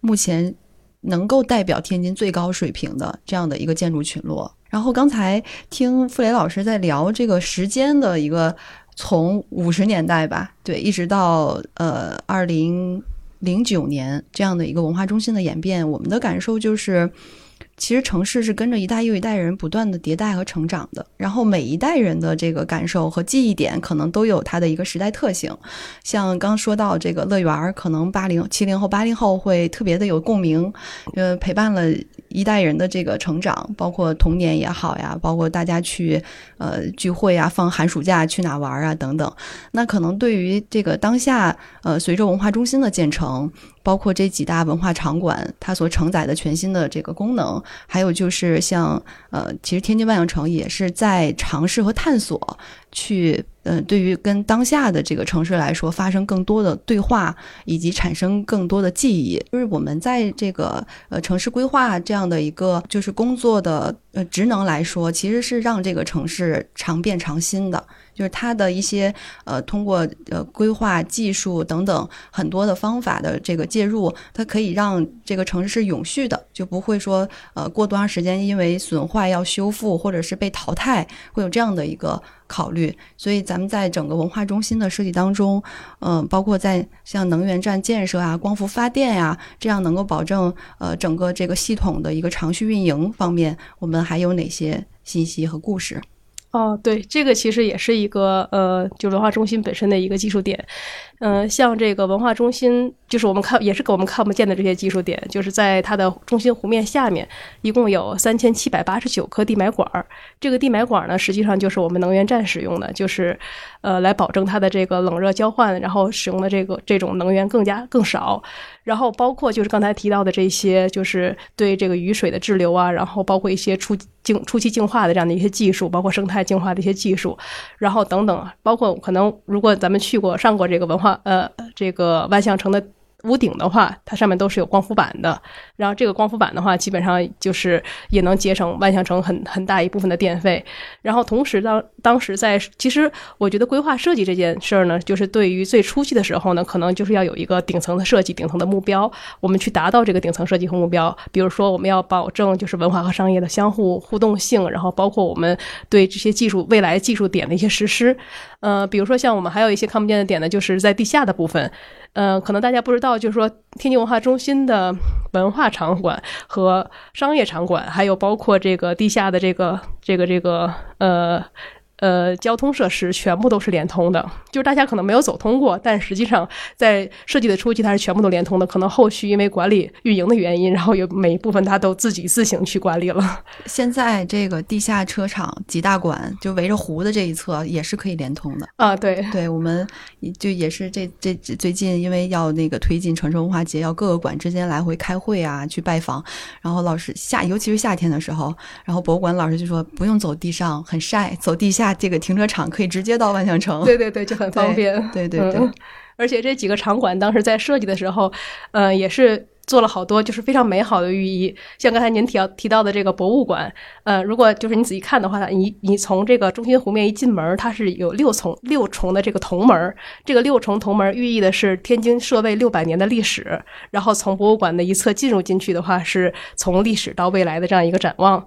目前能够代表天津最高水平的这样的一个建筑群落。然后刚才听傅雷老师在聊这个时间的一个从五十年代吧，对，一直到呃二零零九年这样的一个文化中心的演变，我们的感受就是。其实城市是跟着一代又一代人不断的迭代和成长的，然后每一代人的这个感受和记忆点可能都有它的一个时代特性。像刚说到这个乐园儿，可能八零、七零后、八零后会特别的有共鸣，呃，陪伴了一代人的这个成长，包括童年也好呀，包括大家去呃聚会啊、放寒暑假去哪玩啊等等。那可能对于这个当下，呃，随着文化中心的建成。包括这几大文化场馆，它所承载的全新的这个功能，还有就是像呃，其实天津万象城也是在尝试和探索，去呃，对于跟当下的这个城市来说，发生更多的对话，以及产生更多的记忆。就是我们在这个呃城市规划这样的一个就是工作的呃职能来说，其实是让这个城市常变常新的。就是它的一些呃，通过呃规划技术等等很多的方法的这个介入，它可以让这个城市是永续的，就不会说呃过多长时间因为损坏要修复或者是被淘汰，会有这样的一个考虑。所以咱们在整个文化中心的设计当中，嗯，包括在像能源站建设啊、光伏发电呀，这样能够保证呃整个这个系统的一个长续运营方面，我们还有哪些信息和故事？哦，对，这个其实也是一个呃，就文化中心本身的一个技术点。嗯，像这个文化中心，就是我们看也是给我们看不见的这些技术点，就是在它的中心湖面下面，一共有三千七百八十九颗地埋管儿。这个地埋管儿呢，实际上就是我们能源站使用的，就是呃，来保证它的这个冷热交换，然后使用的这个这种能源更加更少。然后包括就是刚才提到的这些，就是对这个雨水的滞留啊，然后包括一些初净初期净化的这样的一些技术，包括生态净化的一些技术，然后等等，包括可能如果咱们去过上过这个文化呃这个万象城的。屋顶的话，它上面都是有光伏板的。然后这个光伏板的话，基本上就是也能节省万象城很很大一部分的电费。然后同时当当时在，其实我觉得规划设计这件事儿呢，就是对于最初期的时候呢，可能就是要有一个顶层的设计、顶层的目标，我们去达到这个顶层设计和目标。比如说，我们要保证就是文化和商业的相互互动性，然后包括我们对这些技术未来技术点的一些实施。呃，比如说像我们还有一些看不见的点呢，就是在地下的部分。呃，可能大家不知道，就是说天津文化中心的文化场馆和商业场馆，还有包括这个地下的这个这个这个呃。呃，交通设施全部都是连通的，就是大家可能没有走通过，但实际上在设计的初期它是全部都连通的。可能后续因为管理运营的原因，然后有每一部分它都自己自行去管理了。现在这个地下车场几大馆就围着湖的这一侧也是可以连通的啊。对，对，我们就也是这这最近因为要那个推进城市文化节，要各个馆之间来回开会啊，去拜访。然后老师夏，尤其是夏天的时候，然后博物馆老师就说不用走地上，很晒，走地下。这个停车场可以直接到万象城，对对对，就很方便。对对对，而且这几个场馆当时在设计的时候，呃，也是做了好多就是非常美好的寓意。像刚才您提到提到的这个博物馆，呃，如果就是你仔细看的话，你你从这个中心湖面一进门，它是有六重六重的这个铜门，这个六重铜门寓意的是天津设卫六百年的历史。然后从博物馆的一侧进入进去的话，是从历史到未来的这样一个展望。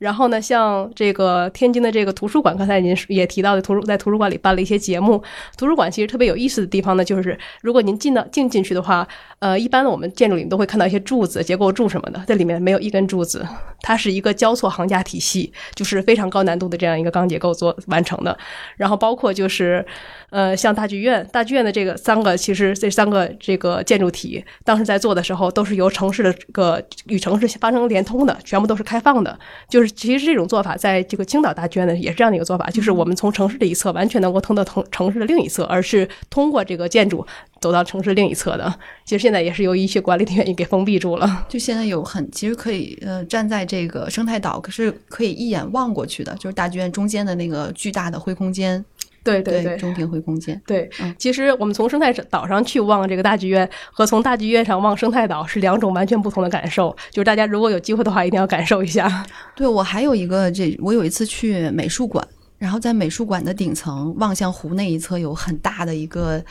然后呢，像这个天津的这个图书馆，刚才您也提到的，图书在图书馆里办了一些节目。图书馆其实特别有意思的地方呢，就是如果您进到进进去的话，呃，一般的我们建筑里面都会看到一些柱子、结构柱什么的，在里面没有一根柱子，它是一个交错行架体系，就是非常高难度的这样一个钢结构做完成的。然后包括就是呃，像大剧院，大剧院的这个三个，其实这三个这个建筑体，当时在做的时候，都是由城市的这个与城市发生连通的，全部都是开放的。就是其实这种做法，在这个青岛大剧院呢，也是这样的一个做法，就是我们从城市的一侧完全能够通到城城市的另一侧，而是通过这个建筑走到城市另一侧的。其实现在也是由于一些管理的原因给封闭住了。就现在有很其实可以呃站在这个生态岛，可是可以一眼望过去的，就是大剧院中间的那个巨大的灰空间。对对对，中庭会空间。对，嗯其实我们从生态岛上去望这个大剧院，和从大剧院上望生态岛是两种完全不同的感受。就是大家如果有机会的话，一定要感受一下。<laughs> 对我还有一个这，我有一次去美术馆，然后在美术馆的顶层望向湖那一侧有很大的一个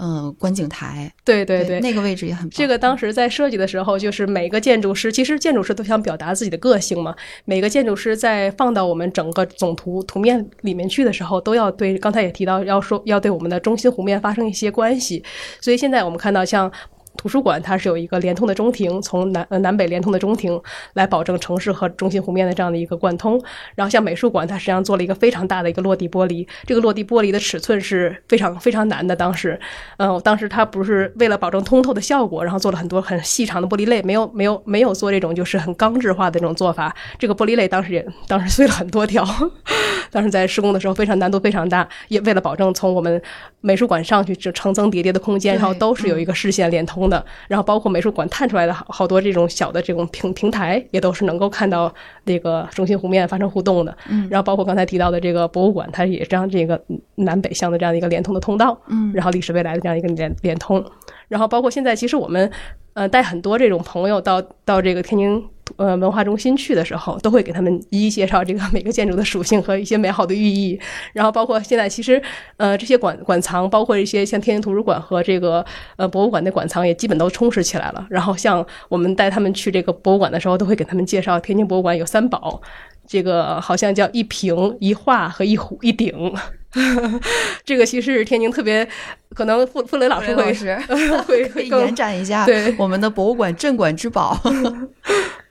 呃观景台，对对对，那个位置也很棒。这个当时在设计的时候，就是每个建筑师，其实建筑师都想表达自己的个性嘛。每个建筑师在放到我们整个总图图面里面去的时候，都要对刚才也提到，要说要对我们的中心湖面发生一些关系。所以现在我们看到像。图书馆它是有一个连通的中庭，从南呃南北连通的中庭来保证城市和中心湖面的这样的一个贯通。然后像美术馆，它实际上做了一个非常大的一个落地玻璃，这个落地玻璃的尺寸是非常非常难的。当时，嗯、当时它不是为了保证通透的效果，然后做了很多很细长的玻璃类，没有没有没有做这种就是很钢制化的这种做法。这个玻璃类当时也当时碎了很多条，<laughs> 当时在施工的时候非常难度非常大，也为了保证从我们美术馆上去就层层叠叠的空间，然后都是有一个视线连通的，然后包括美术馆探出来的好好多这种小的这种平平台，也都是能够看到那个中心湖面发生互动的。嗯然后包括刚才提到的这个博物馆，它也是这样这个南北向的这样的一个连通的通道。嗯然后历史未来的这样一个连连通，然后包括现在其实我们呃带很多这种朋友到到这个天津呃文化中心去的时候，都会给他们一一介绍这个 <laughs> 每个建筑的属性和一些美好的寓意。然后包括现在其实呃这些馆馆藏，包括一些像天津图书馆和这个呃博物馆的馆藏也基本都充实起来了。然后像我们带他们去这个博物馆的时候，都会给他们介绍天津博物馆有三宝。这个好像叫一平一画和一壶一鼎，<laughs> 这个其实是天津特别可能傅傅雷老师会老师 <laughs> <laughs> 会可以延展一下对我们的博物馆镇馆之宝。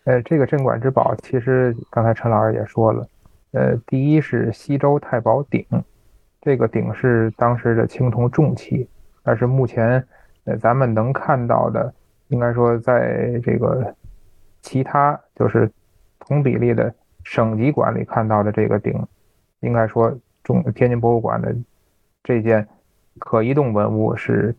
呃，这个镇馆之宝，其实刚才陈老师也说了，呃，第一是西周太保鼎，这个鼎是当时的青铜重器，但是目前呃咱们能看到的，应该说在这个其他就是同比例的省级馆里看到的这个鼎，应该说中天津博物馆的这件可移动文物是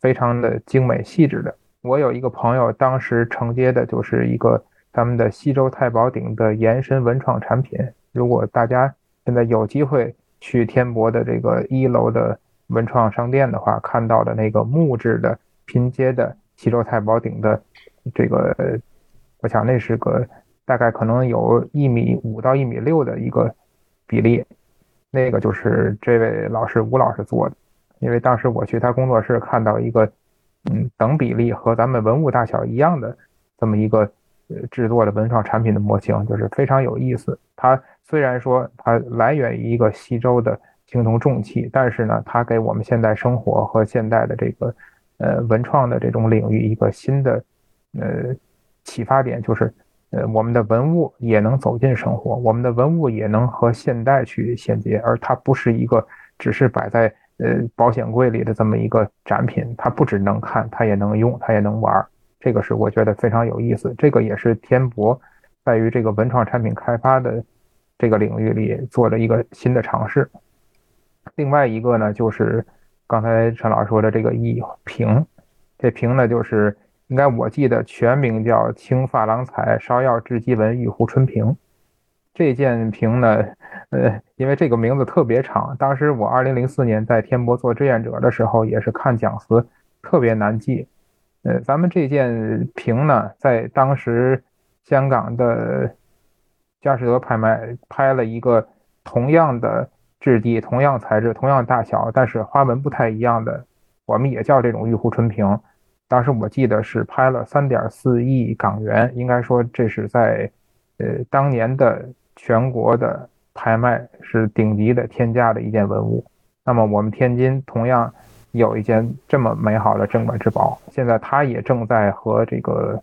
非常的精美细致的。我有一个朋友，当时承接的就是一个咱们的西周太保鼎的延伸文创产品。如果大家现在有机会去天博的这个一楼的文创商店的话，看到的那个木质的拼接的西周太保鼎的这个，我想那是个大概可能有一米五到一米六的一个比例，那个就是这位老师吴老师做的。因为当时我去他工作室看到一个，嗯，等比例和咱们文物大小一样的这么一个呃制作的文创产品的模型，就是非常有意思。它虽然说它来源于一个西周的青铜重器，但是呢，它给我们现代生活和现代的这个呃文创的这种领域一个新的呃启发点，就是呃我们的文物也能走进生活，我们的文物也能和现代去衔接，而它不是一个只是摆在呃保险柜里的这么一个展品，它不只能看，它也能用，它也能玩。这个是我觉得非常有意思，这个也是天博在于这个文创产品开发的这个领域里做了一个新的尝试。另外一个呢，就是刚才陈老师说的这个一屏，这屏呢就是应该我记得全名叫青珐琅彩芍药制鸡纹玉壶春瓶。这件瓶呢，呃，因为这个名字特别长，当时我二零零四年在天博做志愿者的时候，也是看讲词特别难记。呃，咱们这件瓶呢，在当时香港的佳士得拍卖拍了一个同样的质地、同样材质、同样大小，但是花纹不太一样的，我们也叫这种玉壶春瓶。当时我记得是拍了三点四亿港元，应该说这是在呃当年的全国的拍卖是顶级的天价的一件文物。那么我们天津同样有一件这么美好的镇馆之宝，现在它也正在和这个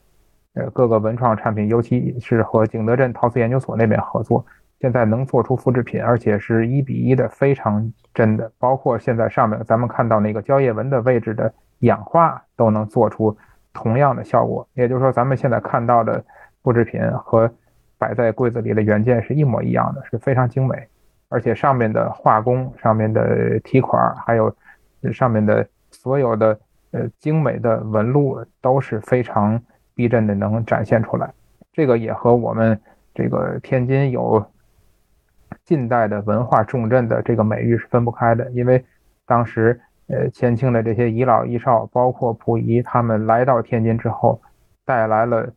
呃各个文创产品，尤其是和景德镇陶瓷研究所那边合作，现在能做出复制品，而且是一比一的，非常真的。包括现在上面咱们看到那个蕉叶纹的位置的氧化，都能做出同样的效果。也就是说，咱们现在看到的复制品和摆在柜子里的原件是一模一样的，是非常精美。而且上面的画工、上面的题款，还有上面的所有的呃精美的纹路都是非常逼真的，能展现出来。这个也和我们这个天津有近代的文化重镇的这个美誉是分不开的。因为当时呃前清的这些遗老遗少，包括溥仪他们来到天津之后，带来了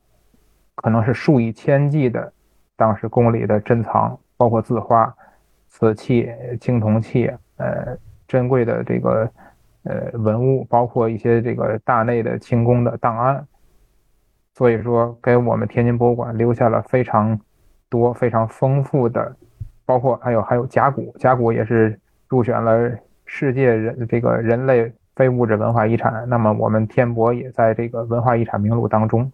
可能是数以千计的当时宫里的珍藏，包括字画。瓷器、青铜器，呃，珍贵的这个呃文物，包括一些这个大内的清宫的档案，所以说给我们天津博物馆留下了非常多、非常丰富的，包括还有还有甲骨，甲骨也是入选了世界人这个人类非物质文化遗产。那么我们天博也在这个文化遗产名录当中，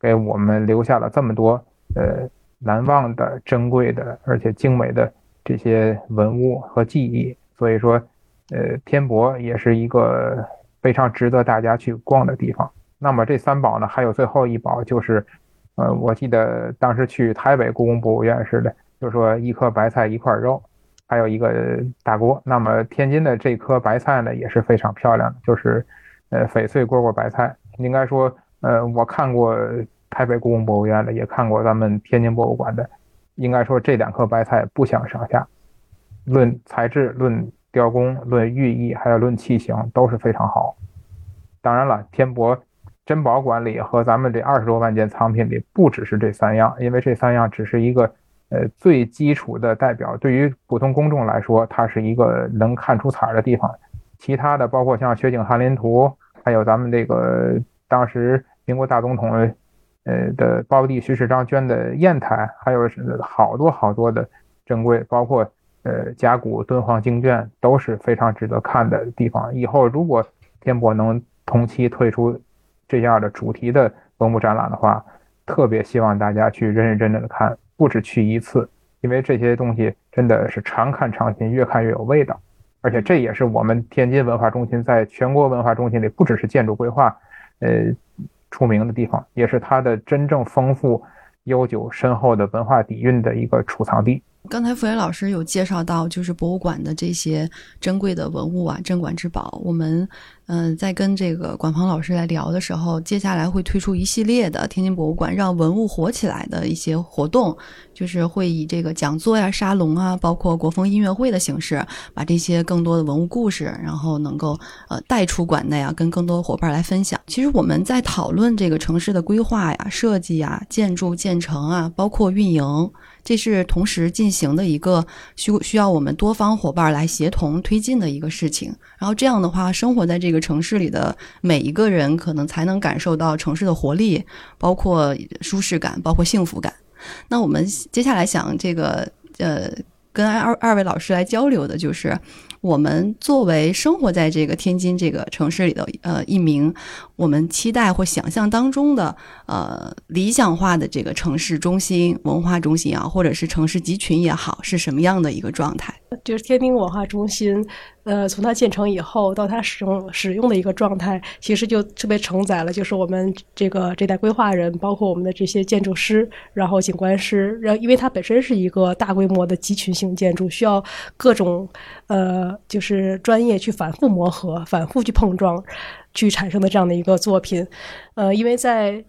给我们留下了这么多呃。难忘的、珍贵的，而且精美的这些文物和记忆，所以说，呃，天博也是一个非常值得大家去逛的地方。那么这三宝呢，还有最后一宝就是，呃，我记得当时去台北故宫博物院似的，就说一颗白菜一块肉，还有一个大锅。那么天津的这颗白菜呢，也是非常漂亮的，就是呃翡翠蝈蝈白菜。应该说，呃，我看过。台北故宫博物院的也看过，咱们天津博物馆的，应该说这两颗白菜不相上下，论材质、论雕工、论寓意，还有论器型都是非常好。当然了，天博珍宝馆里和咱们这二十多万件藏品里不只是这三样，因为这三样只是一个呃最基础的代表，对于普通公众来说，它是一个能看出彩儿的地方。其他的包括像雪景翰林图，还有咱们这个当时民国大总统。呃的胞弟徐世章捐的砚台，还有好多好多的珍贵，包括呃甲骨、敦煌经卷，都是非常值得看的地方。以后如果天博能同期推出这样的主题的文物展览的话，特别希望大家去认认真真的看，不止去一次，因为这些东西真的是常看常新，越看越有味道。而且这也是我们天津文化中心在全国文化中心里，不只是建筑规划，呃。出名的地方，也是它的真正丰富、悠久、深厚的文化底蕴的一个储藏地。刚才傅岩老师有介绍到，就是博物馆的这些珍贵的文物啊，镇馆之宝。我们嗯，在跟这个管鹏老师来聊的时候，接下来会推出一系列的天津博物馆让文物火起来的一些活动，就是会以这个讲座呀、沙龙啊，包括国风音乐会的形式，把这些更多的文物故事，然后能够呃带出馆内啊，跟更多伙伴来分享。其实我们在讨论这个城市的规划呀、设计呀、建筑建成啊，包括运营。这是同时进行的一个需需要我们多方伙伴来协同推进的一个事情。然后这样的话，生活在这个城市里的每一个人，可能才能感受到城市的活力，包括舒适感，包括幸福感。那我们接下来想这个呃，跟二二位老师来交流的就是。我们作为生活在这个天津这个城市里的呃一名，我们期待或想象当中的呃理想化的这个城市中心、文化中心啊，或者是城市集群也好，是什么样的一个状态？就是天津文化中心。呃，从它建成以后到它使用使用的一个状态，其实就特别承载了，就是我们这个这代规划人，包括我们的这些建筑师，然后景观师，然后因为它本身是一个大规模的集群性建筑，需要各种呃，就是专业去反复磨合、反复去碰撞，去产生的这样的一个作品。呃，因为在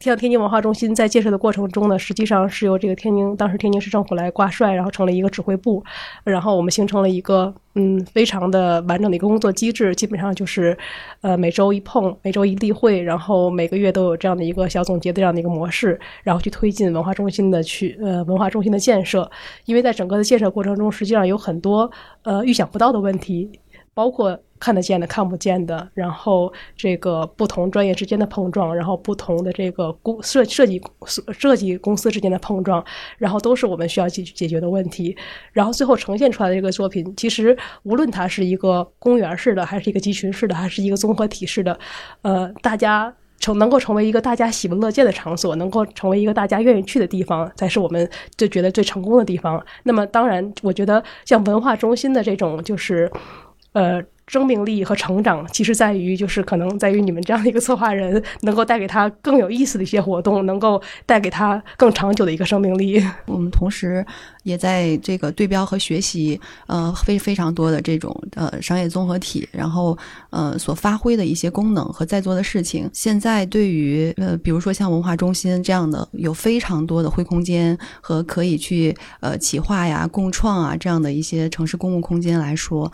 像天津文化中心在建设的过程中呢，实际上是由这个天津当时天津市政府来挂帅，然后成了一个指挥部，然后我们形成了一个嗯非常的完整的一个工作机制，基本上就是呃每周一碰，每周一例会，然后每个月都有这样的一个小总结的这样的一个模式，然后去推进文化中心的去呃文化中心的建设，因为在整个的建设过程中，实际上有很多呃预想不到的问题。包括看得见的、看不见的，然后这个不同专业之间的碰撞，然后不同的这个公设设计设计公司之间的碰撞，然后都是我们需要解解决的问题。然后最后呈现出来的这个作品，其实无论它是一个公园式的，还是一个集群式的，还是一个综合体式的，呃，大家。成能够成为一个大家喜闻乐见的场所，能够成为一个大家愿意去的地方，才是我们就觉得最成功的地方。那么，当然，我觉得像文化中心的这种，就是，呃。生命力和成长，其实在于就是可能在于你们这样的一个策划人，能够带给他更有意思的一些活动，能够带给他更长久的一个生命力。我们同时也在这个对标和学习，呃，非非常多的这种呃商业综合体，然后呃所发挥的一些功能和在做的事情。现在对于呃比如说像文化中心这样的有非常多的灰空间和可以去呃企划呀、共创啊这样的一些城市公共空间来说。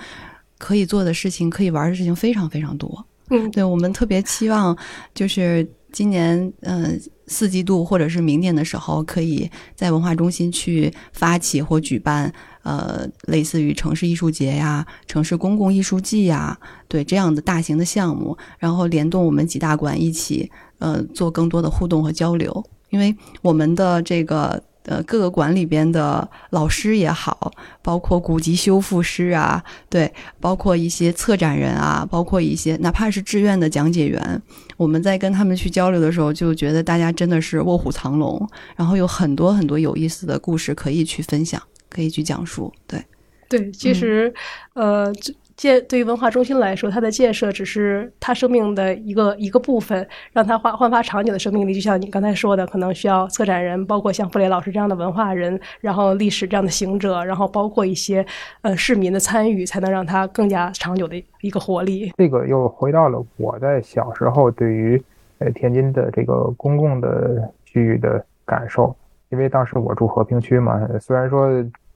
可以做的事情，可以玩的事情非常非常多。嗯，对我们特别期望，就是今年嗯四季度或者是明年的时候，可以在文化中心去发起或举办呃类似于城市艺术节呀、城市公共艺术季呀，对这样的大型的项目，然后联动我们几大馆一起呃做更多的互动和交流，因为我们的这个。呃，各个馆里边的老师也好，包括古籍修复师啊，对，包括一些策展人啊，包括一些哪怕是志愿的讲解员，我们在跟他们去交流的时候，就觉得大家真的是卧虎藏龙，然后有很多很多有意思的故事可以去分享，可以去讲述。对，对，其实，呃。建对于文化中心来说，它的建设只是它生命的一个一个部分，让它焕焕发长久的生命力。就像你刚才说的，可能需要策展人，包括像傅雷老师这样的文化人，然后历史这样的行者，然后包括一些呃市民的参与，才能让它更加长久的一个活力。这个又回到了我在小时候对于呃天津的这个公共的区域的感受，因为当时我住和平区嘛，虽然说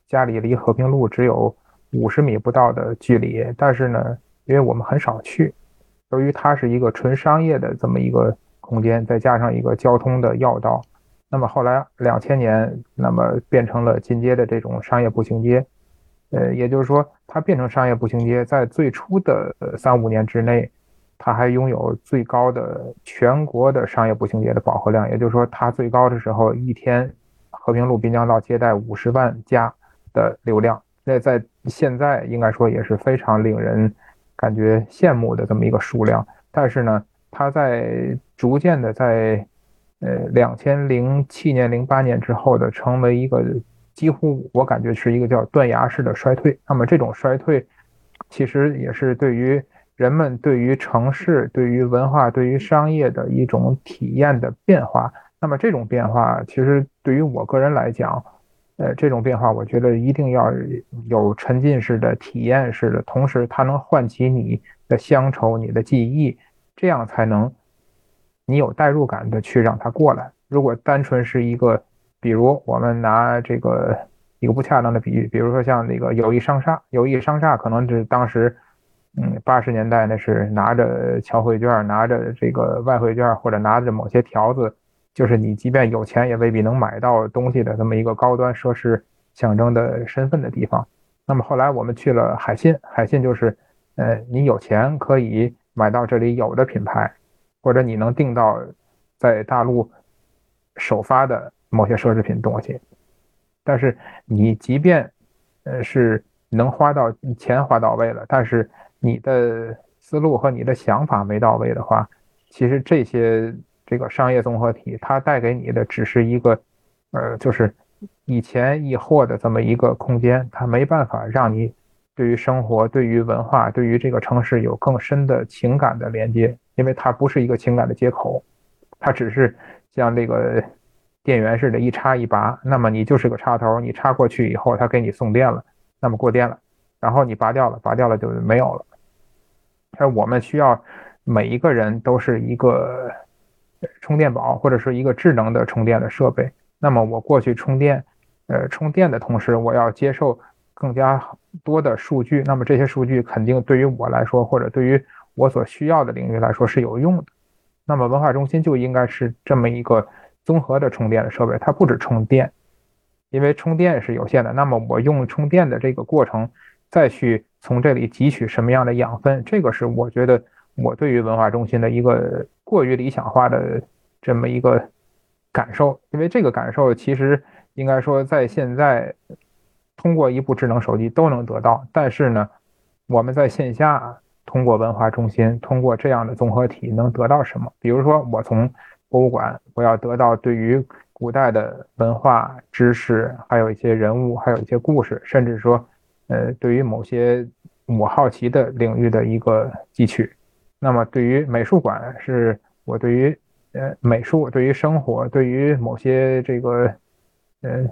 家里离和平路只有。五十米不到的距离，但是呢，因为我们很少去，由于它是一个纯商业的这么一个空间，再加上一个交通的要道，那么后来两千年，那么变成了进阶的这种商业步行街，呃，也就是说，它变成商业步行街，在最初的三五年之内，它还拥有最高的全国的商业步行街的饱和量，也就是说，它最高的时候一天，和平路滨江道接待五十万家的流量。那在现在应该说也是非常令人感觉羡慕的这么一个数量，但是呢，它在逐渐的在呃两千零七年、零八年之后的成为一个几乎我感觉是一个叫断崖式的衰退。那么这种衰退其实也是对于人们对于城市、对于文化、对于商业的一种体验的变化。那么这种变化其实对于我个人来讲。呃，这种变化，我觉得一定要有沉浸式的体验式的，同时它能唤起你的乡愁、你的记忆，这样才能你有代入感的去让它过来。如果单纯是一个，比如我们拿这个一个不恰当的比喻，比如说像那个友谊商厦，友谊商厦可能是当时，嗯，八十年代那是拿着侨汇券、拿着这个外汇券或者拿着某些条子。就是你，即便有钱，也未必能买到东西的这么一个高端奢侈象征的身份的地方。那么后来我们去了海信，海信就是，呃，你有钱可以买到这里有的品牌，或者你能订到在大陆首发的某些奢侈品东西。但是你即便，呃，是能花到钱花到位了，但是你的思路和你的想法没到位的话，其实这些。这个商业综合体，它带给你的只是一个，呃，就是一钱一货的这么一个空间，它没办法让你对于生活、对于文化、对于这个城市有更深的情感的连接，因为它不是一个情感的接口，它只是像这个电源似的，一插一拔，那么你就是个插头，你插过去以后，它给你送电了，那么过电了，然后你拔掉了，拔掉了就没有了。而我们需要每一个人都是一个。充电宝或者是一个智能的充电的设备，那么我过去充电，呃，充电的同时，我要接受更加多的数据，那么这些数据肯定对于我来说，或者对于我所需要的领域来说是有用的。那么文化中心就应该是这么一个综合的充电的设备，它不止充电，因为充电是有限的。那么我用充电的这个过程，再去从这里汲取什么样的养分？这个是我觉得我对于文化中心的一个过于理想化的这么一个感受，因为这个感受其实应该说在现在通过一部智能手机都能得到，但是呢，我们在线下通过文化中心，通过这样的综合体能得到什么？比如说我从博物馆，我要得到对于古代的文化知识，还有一些人物，还有一些故事，甚至说，呃，对于某些我好奇的领域的一个汲取。那么，对于美术馆，是我对于呃美术、对于生活、对于某些这个呃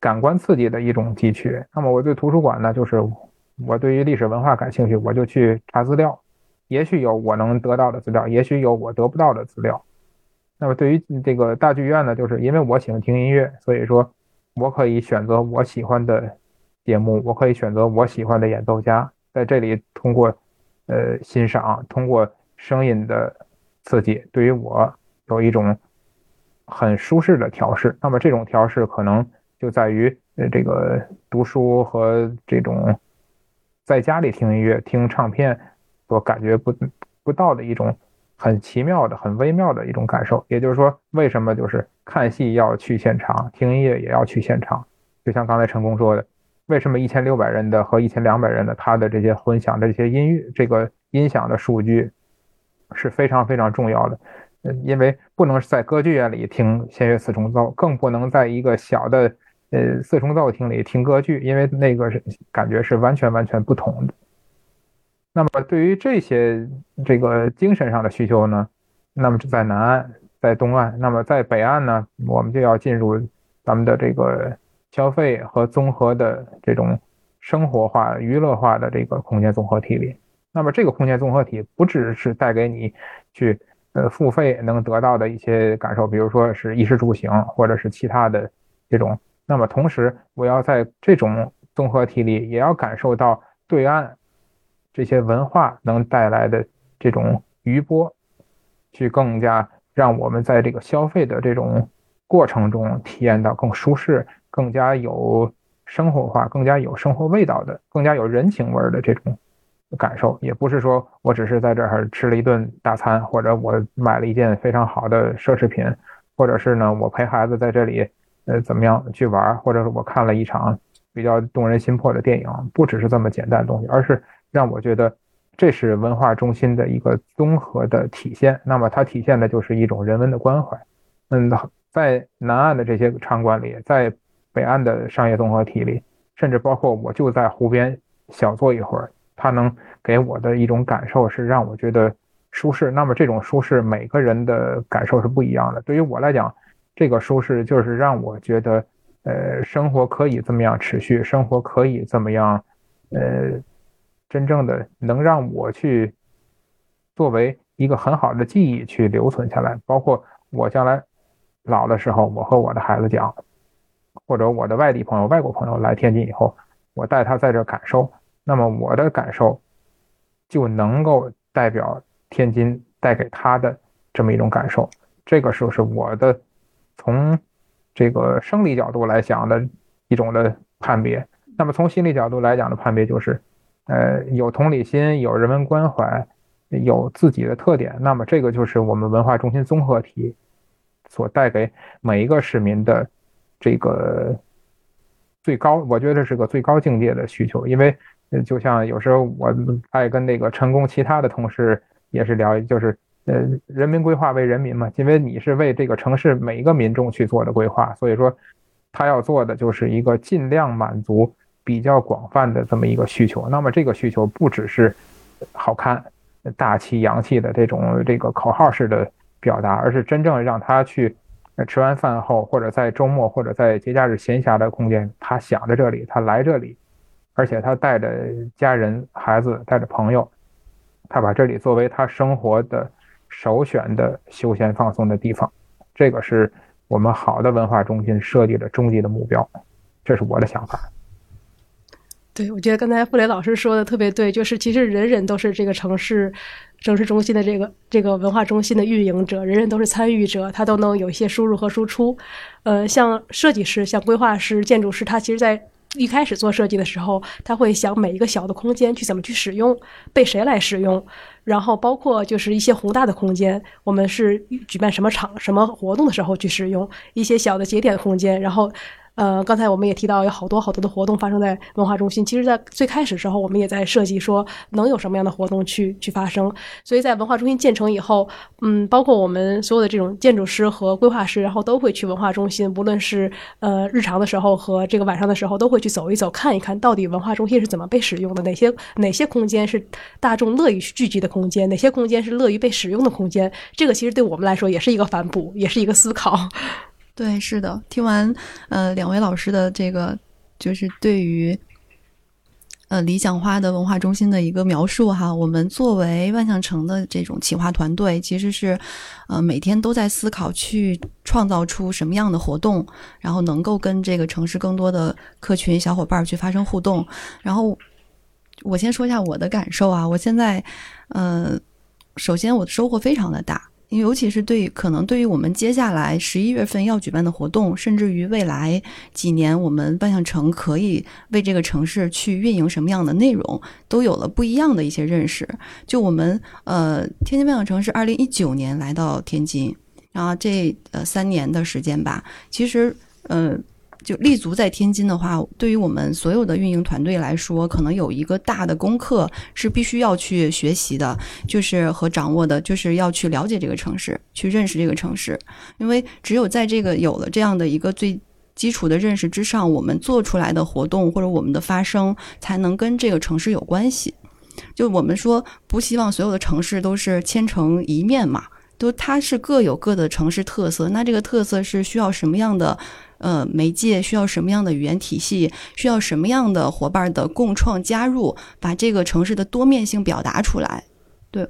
感官刺激的一种汲取。那么，我对图书馆呢，就是我对于历史文化感兴趣，我就去查资料，也许有我能得到的资料，也许有我得不到的资料。那么对于这个大剧院呢，就是因为我喜欢听音乐，所以说我可以选择我喜欢的节目，我可以选择我喜欢的演奏家，在这里通过呃欣赏，通过声音的刺激，对于我有一种很舒适的调试。那么这种调试可能就在于呃这个读书和这种在家里听音乐、听唱片所感觉不不到的一种。很奇妙的、很微妙的一种感受，也就是说，为什么就是看戏要去现场，听音乐也要去现场？就像刚才陈工说的，为什么一千六百人的和一千两百人的，他的这些混响的这些音乐，这个音响的数据是非常非常重要的。因为不能在歌剧院里听弦乐四重奏，更不能在一个小的呃四重奏厅里听歌剧，因为那个是感觉是完全完全不同的。那么对于这些这个精神上的需求呢，那么就在南岸，在东岸，那么在北岸呢，我们就要进入咱们的这个消费和综合的这种生活化、娱乐化的这个空间综合体里。那么这个空间综合体不只是带给你去呃付费能得到的一些感受，比如说是衣食住行或者是其他的这种。那么同时，我要在这种综合体里也要感受到对岸。这些文化能带来的这种余波，去更加让我们在这个消费的这种过程中体验到更舒适、更加有生活化、更加有生活味道的、更加有人情味的这种感受。也不是说我只是在这儿吃了一顿大餐，或者我买了一件非常好的奢侈品，或者是呢我陪孩子在这里呃怎么样去玩，或者是我看了一场比较动人心魄的电影，不只是这么简单的东西，而是。让我觉得这是文化中心的一个综合的体现。那么它体现的就是一种人文的关怀。嗯，在南岸的这些场馆里，在北岸的商业综合体里，甚至包括我就在湖边小坐一会儿，它能给我的一种感受是让我觉得舒适。那么这种舒适，每个人的感受是不一样的。对于我来讲，这个舒适就是让我觉得，呃，生活可以这么样持续，生活可以这么样，呃。真正的能让我去作为一个很好的记忆去留存下来，包括我将来老的时候，我和我的孩子讲，或者我的外地朋友、外国朋友来天津以后，我带他在这感受，那么我的感受就能够代表天津带给他的这么一种感受。这个就是我的从这个生理角度来讲的一种的判别。那么从心理角度来讲的判别就是。呃，有同理心，有人文关怀，有自己的特点，那么这个就是我们文化中心综合体所带给每一个市民的这个最高，我觉得是个最高境界的需求。因为就像有时候我爱跟那个成功其他的同事也是聊，就是呃，人民规划为人民嘛，因为你是为这个城市每一个民众去做的规划，所以说他要做的就是一个尽量满足。比较广泛的这么一个需求，那么这个需求不只是好看、大气、洋气的这种这个口号式的表达，而是真正让他去吃完饭后，或者在周末或者在节假日闲暇的空间，他想着这里，他来这里，而且他带着家人、孩子，带着朋友，他把这里作为他生活的首选的休闲放松的地方。这个是我们好的文化中心设计的终极的目标，这是我的想法。对，我觉得刚才傅雷老师说的特别对，就是其实人人都是这个城市城市中心的这个这个文化中心的运营者，人人都是参与者，他都能有一些输入和输出。呃，像设计师、像规划师、建筑师，他其实在一开始做设计的时候，他会想每一个小的空间去怎么去使用，被谁来使用，然后包括就是一些宏大的空间，我们是举办什么场、什么活动的时候去使用一些小的节点空间，然后。呃，刚才我们也提到有好多好多的活动发生在文化中心。其实，在最开始的时候，我们也在设计说能有什么样的活动去去发生。所以在文化中心建成以后，嗯，包括我们所有的这种建筑师和规划师，然后都会去文化中心，无论是呃日常的时候和这个晚上的时候，都会去走一走，看一看到底文化中心是怎么被使用的，哪些哪些空间是大众乐于聚集的空间，哪些空间是乐于被使用的空间。这个其实对我们来说也是一个反哺，也是一个思考。对，是的。听完呃两位老师的这个，就是对于呃理想化的文化中心的一个描述哈，我们作为万象城的这种企划团队，其实是呃每天都在思考去创造出什么样的活动，然后能够跟这个城市更多的客群小伙伴去发生互动。然后我先说一下我的感受啊，我现在呃首先我的收获非常的大。尤其是对于可能对于我们接下来十一月份要举办的活动，甚至于未来几年我们万象城可以为这个城市去运营什么样的内容，都有了不一样的一些认识。就我们呃，天津万象城是二零一九年来到天津，然后这呃三年的时间吧，其实呃。就立足在天津的话，对于我们所有的运营团队来说，可能有一个大的功课是必须要去学习的，就是和掌握的，就是要去了解这个城市，去认识这个城市。因为只有在这个有了这样的一个最基础的认识之上，我们做出来的活动或者我们的发声，才能跟这个城市有关系。就我们说，不希望所有的城市都是千城一面嘛，都它是各有各的城市特色。那这个特色是需要什么样的？呃，媒介需要什么样的语言体系？需要什么样的伙伴的共创加入，把这个城市的多面性表达出来？对，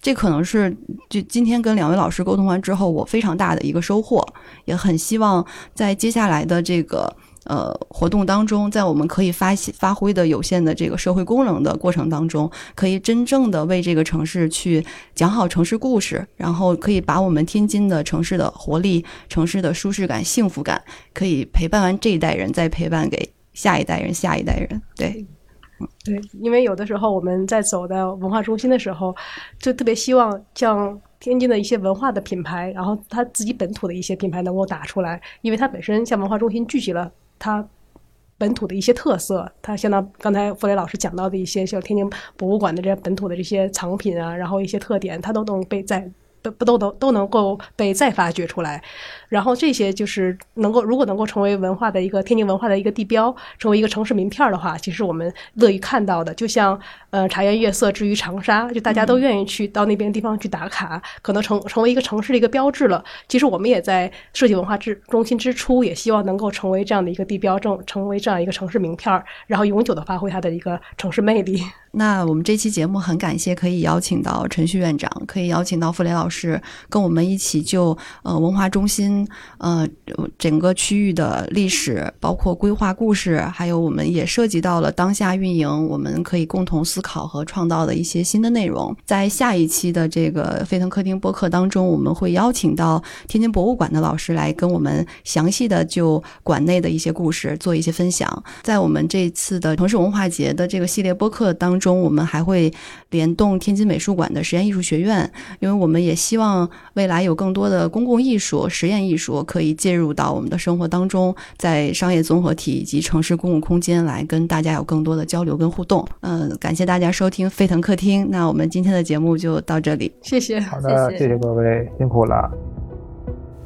这可能是就今天跟两位老师沟通完之后，我非常大的一个收获，也很希望在接下来的这个。呃，活动当中，在我们可以发发挥的有限的这个社会功能的过程当中，可以真正的为这个城市去讲好城市故事，然后可以把我们天津的城市的活力、城市的舒适感、幸福感，可以陪伴完这一代人，再陪伴给下一代人、下一代人。对，对，因为有的时候我们在走到文化中心的时候，就特别希望像天津的一些文化的品牌，然后他自己本土的一些品牌能够打出来，因为它本身像文化中心聚集了。它本土的一些特色，它相当刚才傅雷老师讲到的一些，像天津博物馆的这些本土的这些藏品啊，然后一些特点，它都能被在。不不都都都能够被再发掘出来，然后这些就是能够如果能够成为文化的一个天津文化的一个地标，成为一个城市名片的话，其实我们乐于看到的，就像呃茶颜悦色之于长沙，就大家都愿意去到那边地方去打卡，可能成成为一个城市的一个标志了。其实我们也在设计文化之中心之初，也希望能够成为这样的一个地标，正成为这样一个城市名片，然后永久的发挥它的一个城市魅力。<laughs> 那我们这期节目很感谢可以邀请到陈旭院长，可以邀请到傅雷老师，跟我们一起就呃文化中心呃整个区域的历史，包括规划故事，还有我们也涉及到了当下运营，我们可以共同思考和创造的一些新的内容。在下一期的这个沸腾客厅播客当中，我们会邀请到天津博物馆的老师来跟我们详细的就馆内的一些故事做一些分享。在我们这次的城市文化节的这个系列播客当。中，我们还会联动天津美术馆的实验艺术学院，因为我们也希望未来有更多的公共艺术、实验艺术可以介入到我们的生活当中，在商业综合体以及城市公共空间来跟大家有更多的交流跟互动。嗯，感谢大家收听沸腾客厅，那我们今天的节目就到这里，谢谢。好的，谢谢各位，辛苦了。